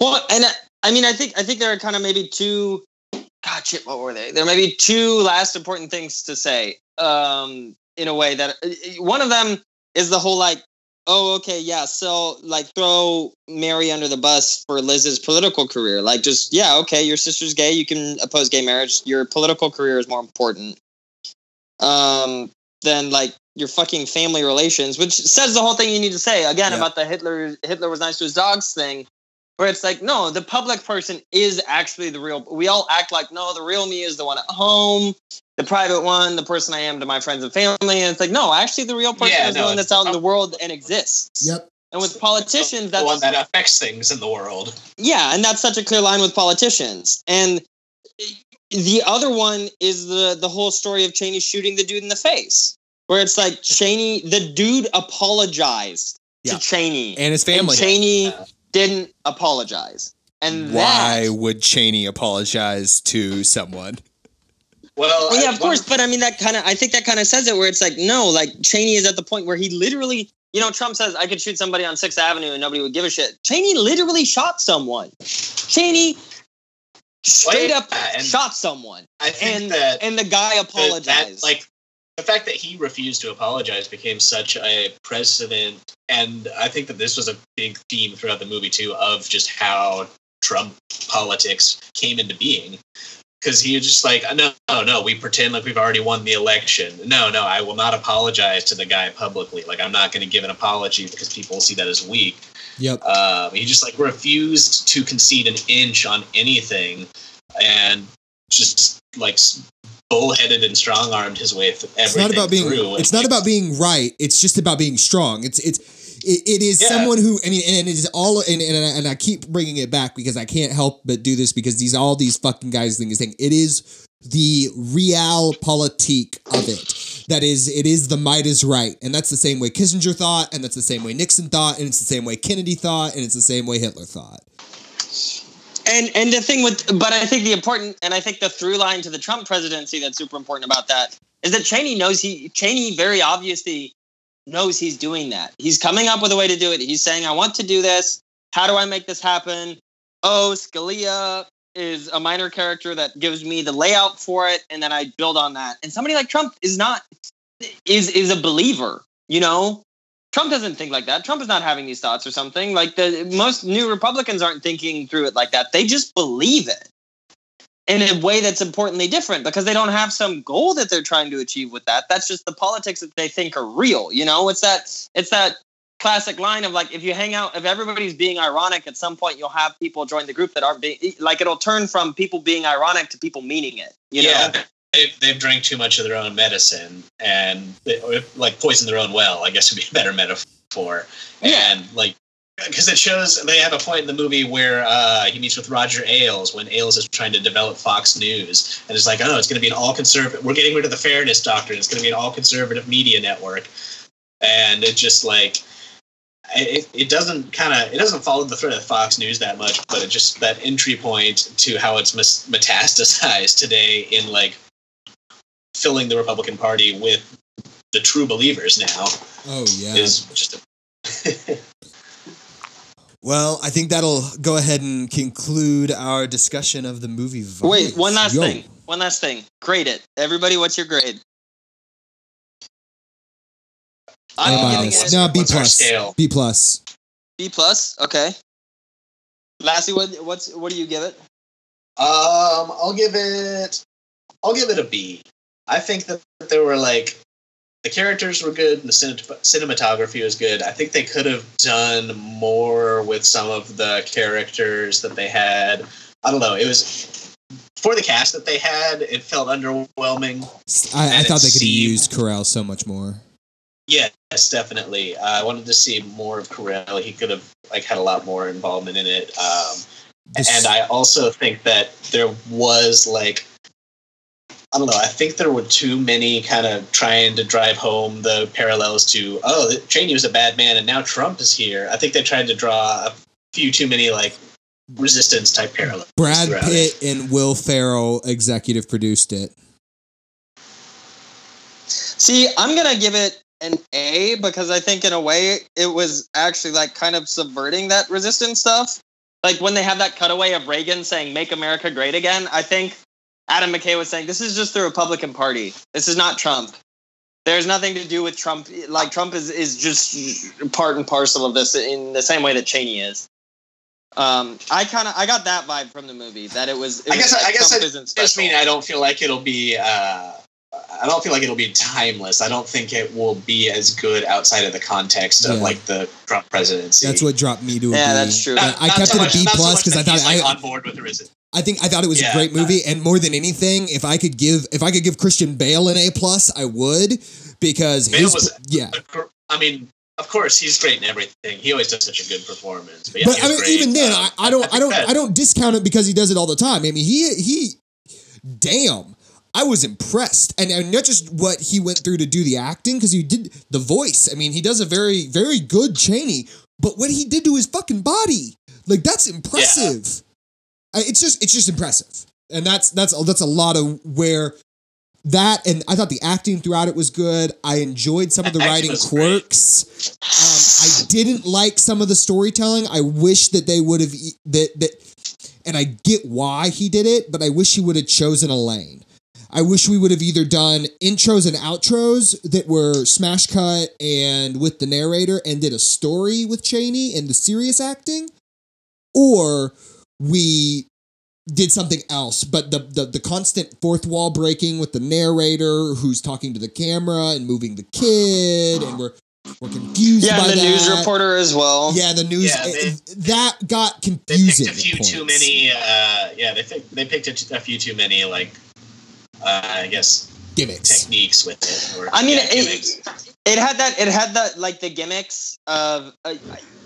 Well, and I, I mean, I think I think there are kind of maybe two. God, shit, what were they? There may be two last important things to say. Um, in a way that one of them is the whole like, oh, okay, yeah, so like throw Mary under the bus for Liz's political career. Like, just yeah, okay, your sister's gay, you can oppose gay marriage. Your political career is more important. Um, than like your fucking family relations, which says the whole thing you need to say again Yeah. about the Hitler Hitler was nice to his dogs thing where it's like no the public person is actually the real we all act like no the real me is the one at home the private one the person i am to my friends and family and it's like no actually the real person Yeah, is the no, one it's that's out in the the world and exists Yep. and with politicians that's the one that affects things in the world. yeah and that's such a clear line with politicians and the other one is the the whole story of cheney shooting the dude in the face where it's like cheney the dude apologized Yeah. to cheney And his and family. Cheney didn't apologize. And Why that, would Cheney apologize to someone? Well, well, yeah, of course. But I mean, that kind of, I think that kind of says it where it's like, no, like Cheney is at the point where he literally, you know, Trump says, I could shoot somebody on Sixth Avenue and nobody would give a shit. Cheney literally shot someone. Cheney straight Well, up yeah, and- shot someone. I think And, that and the guy apologized. That, like the fact that he refused to apologize became such a precedent, and I think that this was a big theme throughout the movie too of just how Trump politics came into being. Because he was just like, no, no, no, we pretend like we've already won the election. No, no, I will not apologize to the guy publicly. Like, I'm not going to give an apology because people see that as weak. Yep. Um, he just like refused to concede an inch on anything, and just like bullheaded and strong armed his way th- everything It's not about being. through. It's not about being right. It's just about being strong. It's it's. It, it is Yeah. someone who I mean, and it is all, and, and I- and I keep bringing it back because I can't help but do this because these all these fucking guys think is saying it is the real realpolitik of it. That is, it is the might is right, and that's the same way Kissinger thought, and that's the same way Nixon thought, and it's the same way Kennedy thought, and it's the same way Hitler thought. And and the thing with, but I think the important, and I think the through line to the Trump presidency that's super important about that is that Cheney knows he Cheney very obviously knows he's doing that. He's coming up with a way to do it. He's saying, "I want to do this. How do I make this happen?" Oh, Scalia is a minor character that gives me the layout for it, and then I build on that. And somebody like Trump is not is is a believer. You know, Trump doesn't think like that. Trump is not having these thoughts or something. Like the most new Republicans aren't thinking through it like that. They just believe it in a way that's importantly different because they don't have some goal that they're trying to achieve with that. That's just the politics that they think are real. You know, it's that it's that classic line of like if you hang out if everybody's being ironic at some point you'll have people join the group that aren't being like it'll turn from people being ironic to people meaning it you yeah, know they've, they've drank too much of their own medicine and they, like poisoned their own well. I guess would be a better metaphor. Yeah. And like because it shows they have a point in the movie where uh, he meets with Roger Ailes when Ailes is trying to develop Fox News, and it's like, oh, it's going to be an all conservative. We're getting rid of the fairness doctrine. It's going to be an all conservative media network, and it just like it, it doesn't kind of it doesn't follow the thread of Fox News that much, but it just that entry point to how it's metastasized today in like filling the Republican Party with the true believers now Oh yeah. is just a [laughs] Well, I think that'll go ahead and conclude our discussion of the movie. Vice. wait one last Yo. thing one last thing grade it everybody what's your grade A I'm giving minus. it No, B What's plus. B plus. B plus. Okay. Lassie, what what's what do you give it? Um, I'll give it. I'll give it a B. I think that there were like the characters were good. And the cinematography was good. I think they could have done more with some of the characters that they had. I don't know. It was for the cast that they had. It felt underwhelming. I, I thought they could have used Carell so much more. Yes, definitely. Uh, I wanted to see more of Carell. He could have like had a lot more involvement in it. Um, This- and I also think that there was like I don't know. I think there were too many kind of trying to drive home the parallels to oh Cheney was a bad man and now Trump is here. I think they tried to draw a few too many like resistance type parallels. Brad Pitt it. and Will Ferrell executive produced it. See, I'm gonna give it an A because I think in a way it was actually like kind of subverting that resistance stuff. Like when they have that cutaway of Reagan saying "Make America Great Again," I think Adam McKay was saying this is just the Republican Party. This is not Trump. There's nothing to do with Trump. Like Trump is is just part and parcel of this in the same way that Cheney is. Um, I kind of I got that vibe from the movie that it was. It I was guess like I guess Trump I isn't just special. mean I don't feel like it'll be. Uh, I don't feel like it'll be timeless. I don't think it will be as good outside of the context of Yeah. like the Trump presidency. That's what dropped me to a Yeah, B. that's true. I- Not- I kept so it a much- B plus much because I thought like, I, on board with the resistance. I think I thought it was Yeah, a great movie, and more than anything, if I could give if I could give Christian Bale an A plus, I would because Bale his was- yeah. I mean, of course, he's great in everything. He always does such a good performance. But, yeah, but I mean, great. even then, Um, I, I don't, I, think don't, that- I don't discount it because he does it all the time. I mean, he, he, damn, I was impressed, and, and not just what he went through to do the acting because he did the voice. I mean, he does a very, very good Cheney, but what he did to his fucking body, like that's impressive. I, it's just, it's just impressive, and that's that's that's a lot of where. That and I thought the acting throughout it was good. I enjoyed some of the writing quirks. Um, I didn't like some of the storytelling. I wish that they would have that that, and I get why he did it, but I wish he would have chosen a lane. I wish we would have either done intros and outros that were smash cut and with the narrator and did a story with Cheney and the serious acting, or we did something else. But the, the the constant fourth wall breaking with the narrator who's talking to the camera and moving the kid, and we're we're confused yeah, by the that. news reporter as well. Yeah, the news Yeah, they- that got They confusing. picked a few too many. Uh, yeah, they picked, they picked a, t- a few too many like uh, I guess gimmicks. techniques with it. Or, I mean, yeah, it, it had that. It had that like the gimmicks of. Uh,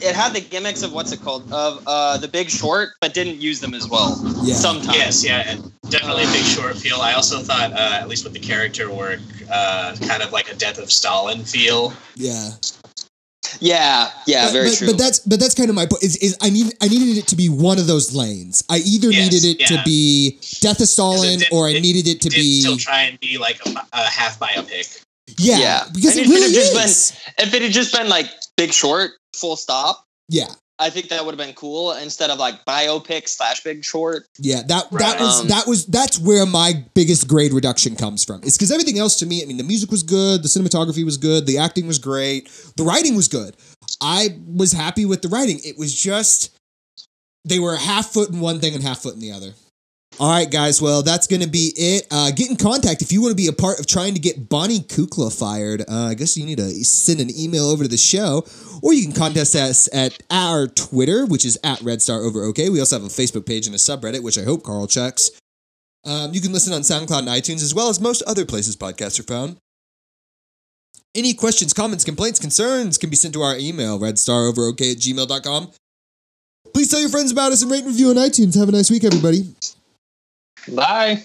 it had the gimmicks of what's it called of uh, the Big Short, but didn't use them as well. Yeah. Sometimes. Yes, yeah, and definitely a big short feel. I also thought, uh, at least with the character work, uh, kind of like a Death of Stalin feel. Yeah. Yeah. Yeah. but, very but, true. But that's but that's kind of my point. Is, is I need I needed it to be one of those lanes. I either Yes, needed it to be Death of Stalin, did- or I it needed it to Did be still try and be like a, a half biopic. yeah, Yeah. because And it it really just is. if it had just been like Big Short, full stop, yeah, I think that would have been cool instead of like biopic slash Big Short. yeah. That that Right. was Um, that was that's where my biggest grade reduction comes from. It's because everything else to me. I mean, the music was good, the cinematography was good, the acting was great, the writing was good. I was happy with the writing. It was just they were half foot in one thing and half foot in the other. All right, guys. Well, that's going to be it. Uh, get in contact if you want to be a part of trying to get Bonnie Kukla fired. Uh, I guess you need to send an email over to the show, or you can contact us at our Twitter, which is at Red Star Over OK. We also have a Facebook page and a subreddit, which I hope Carl checks. Um, you can listen on SoundCloud and iTunes, as well as most other places podcasts are found. Any questions, comments, complaints, concerns can be sent to our email, redstaroverok at gmail.com. Please tell your friends about us and rate and review on iTunes. Have a nice week, everybody. Bye.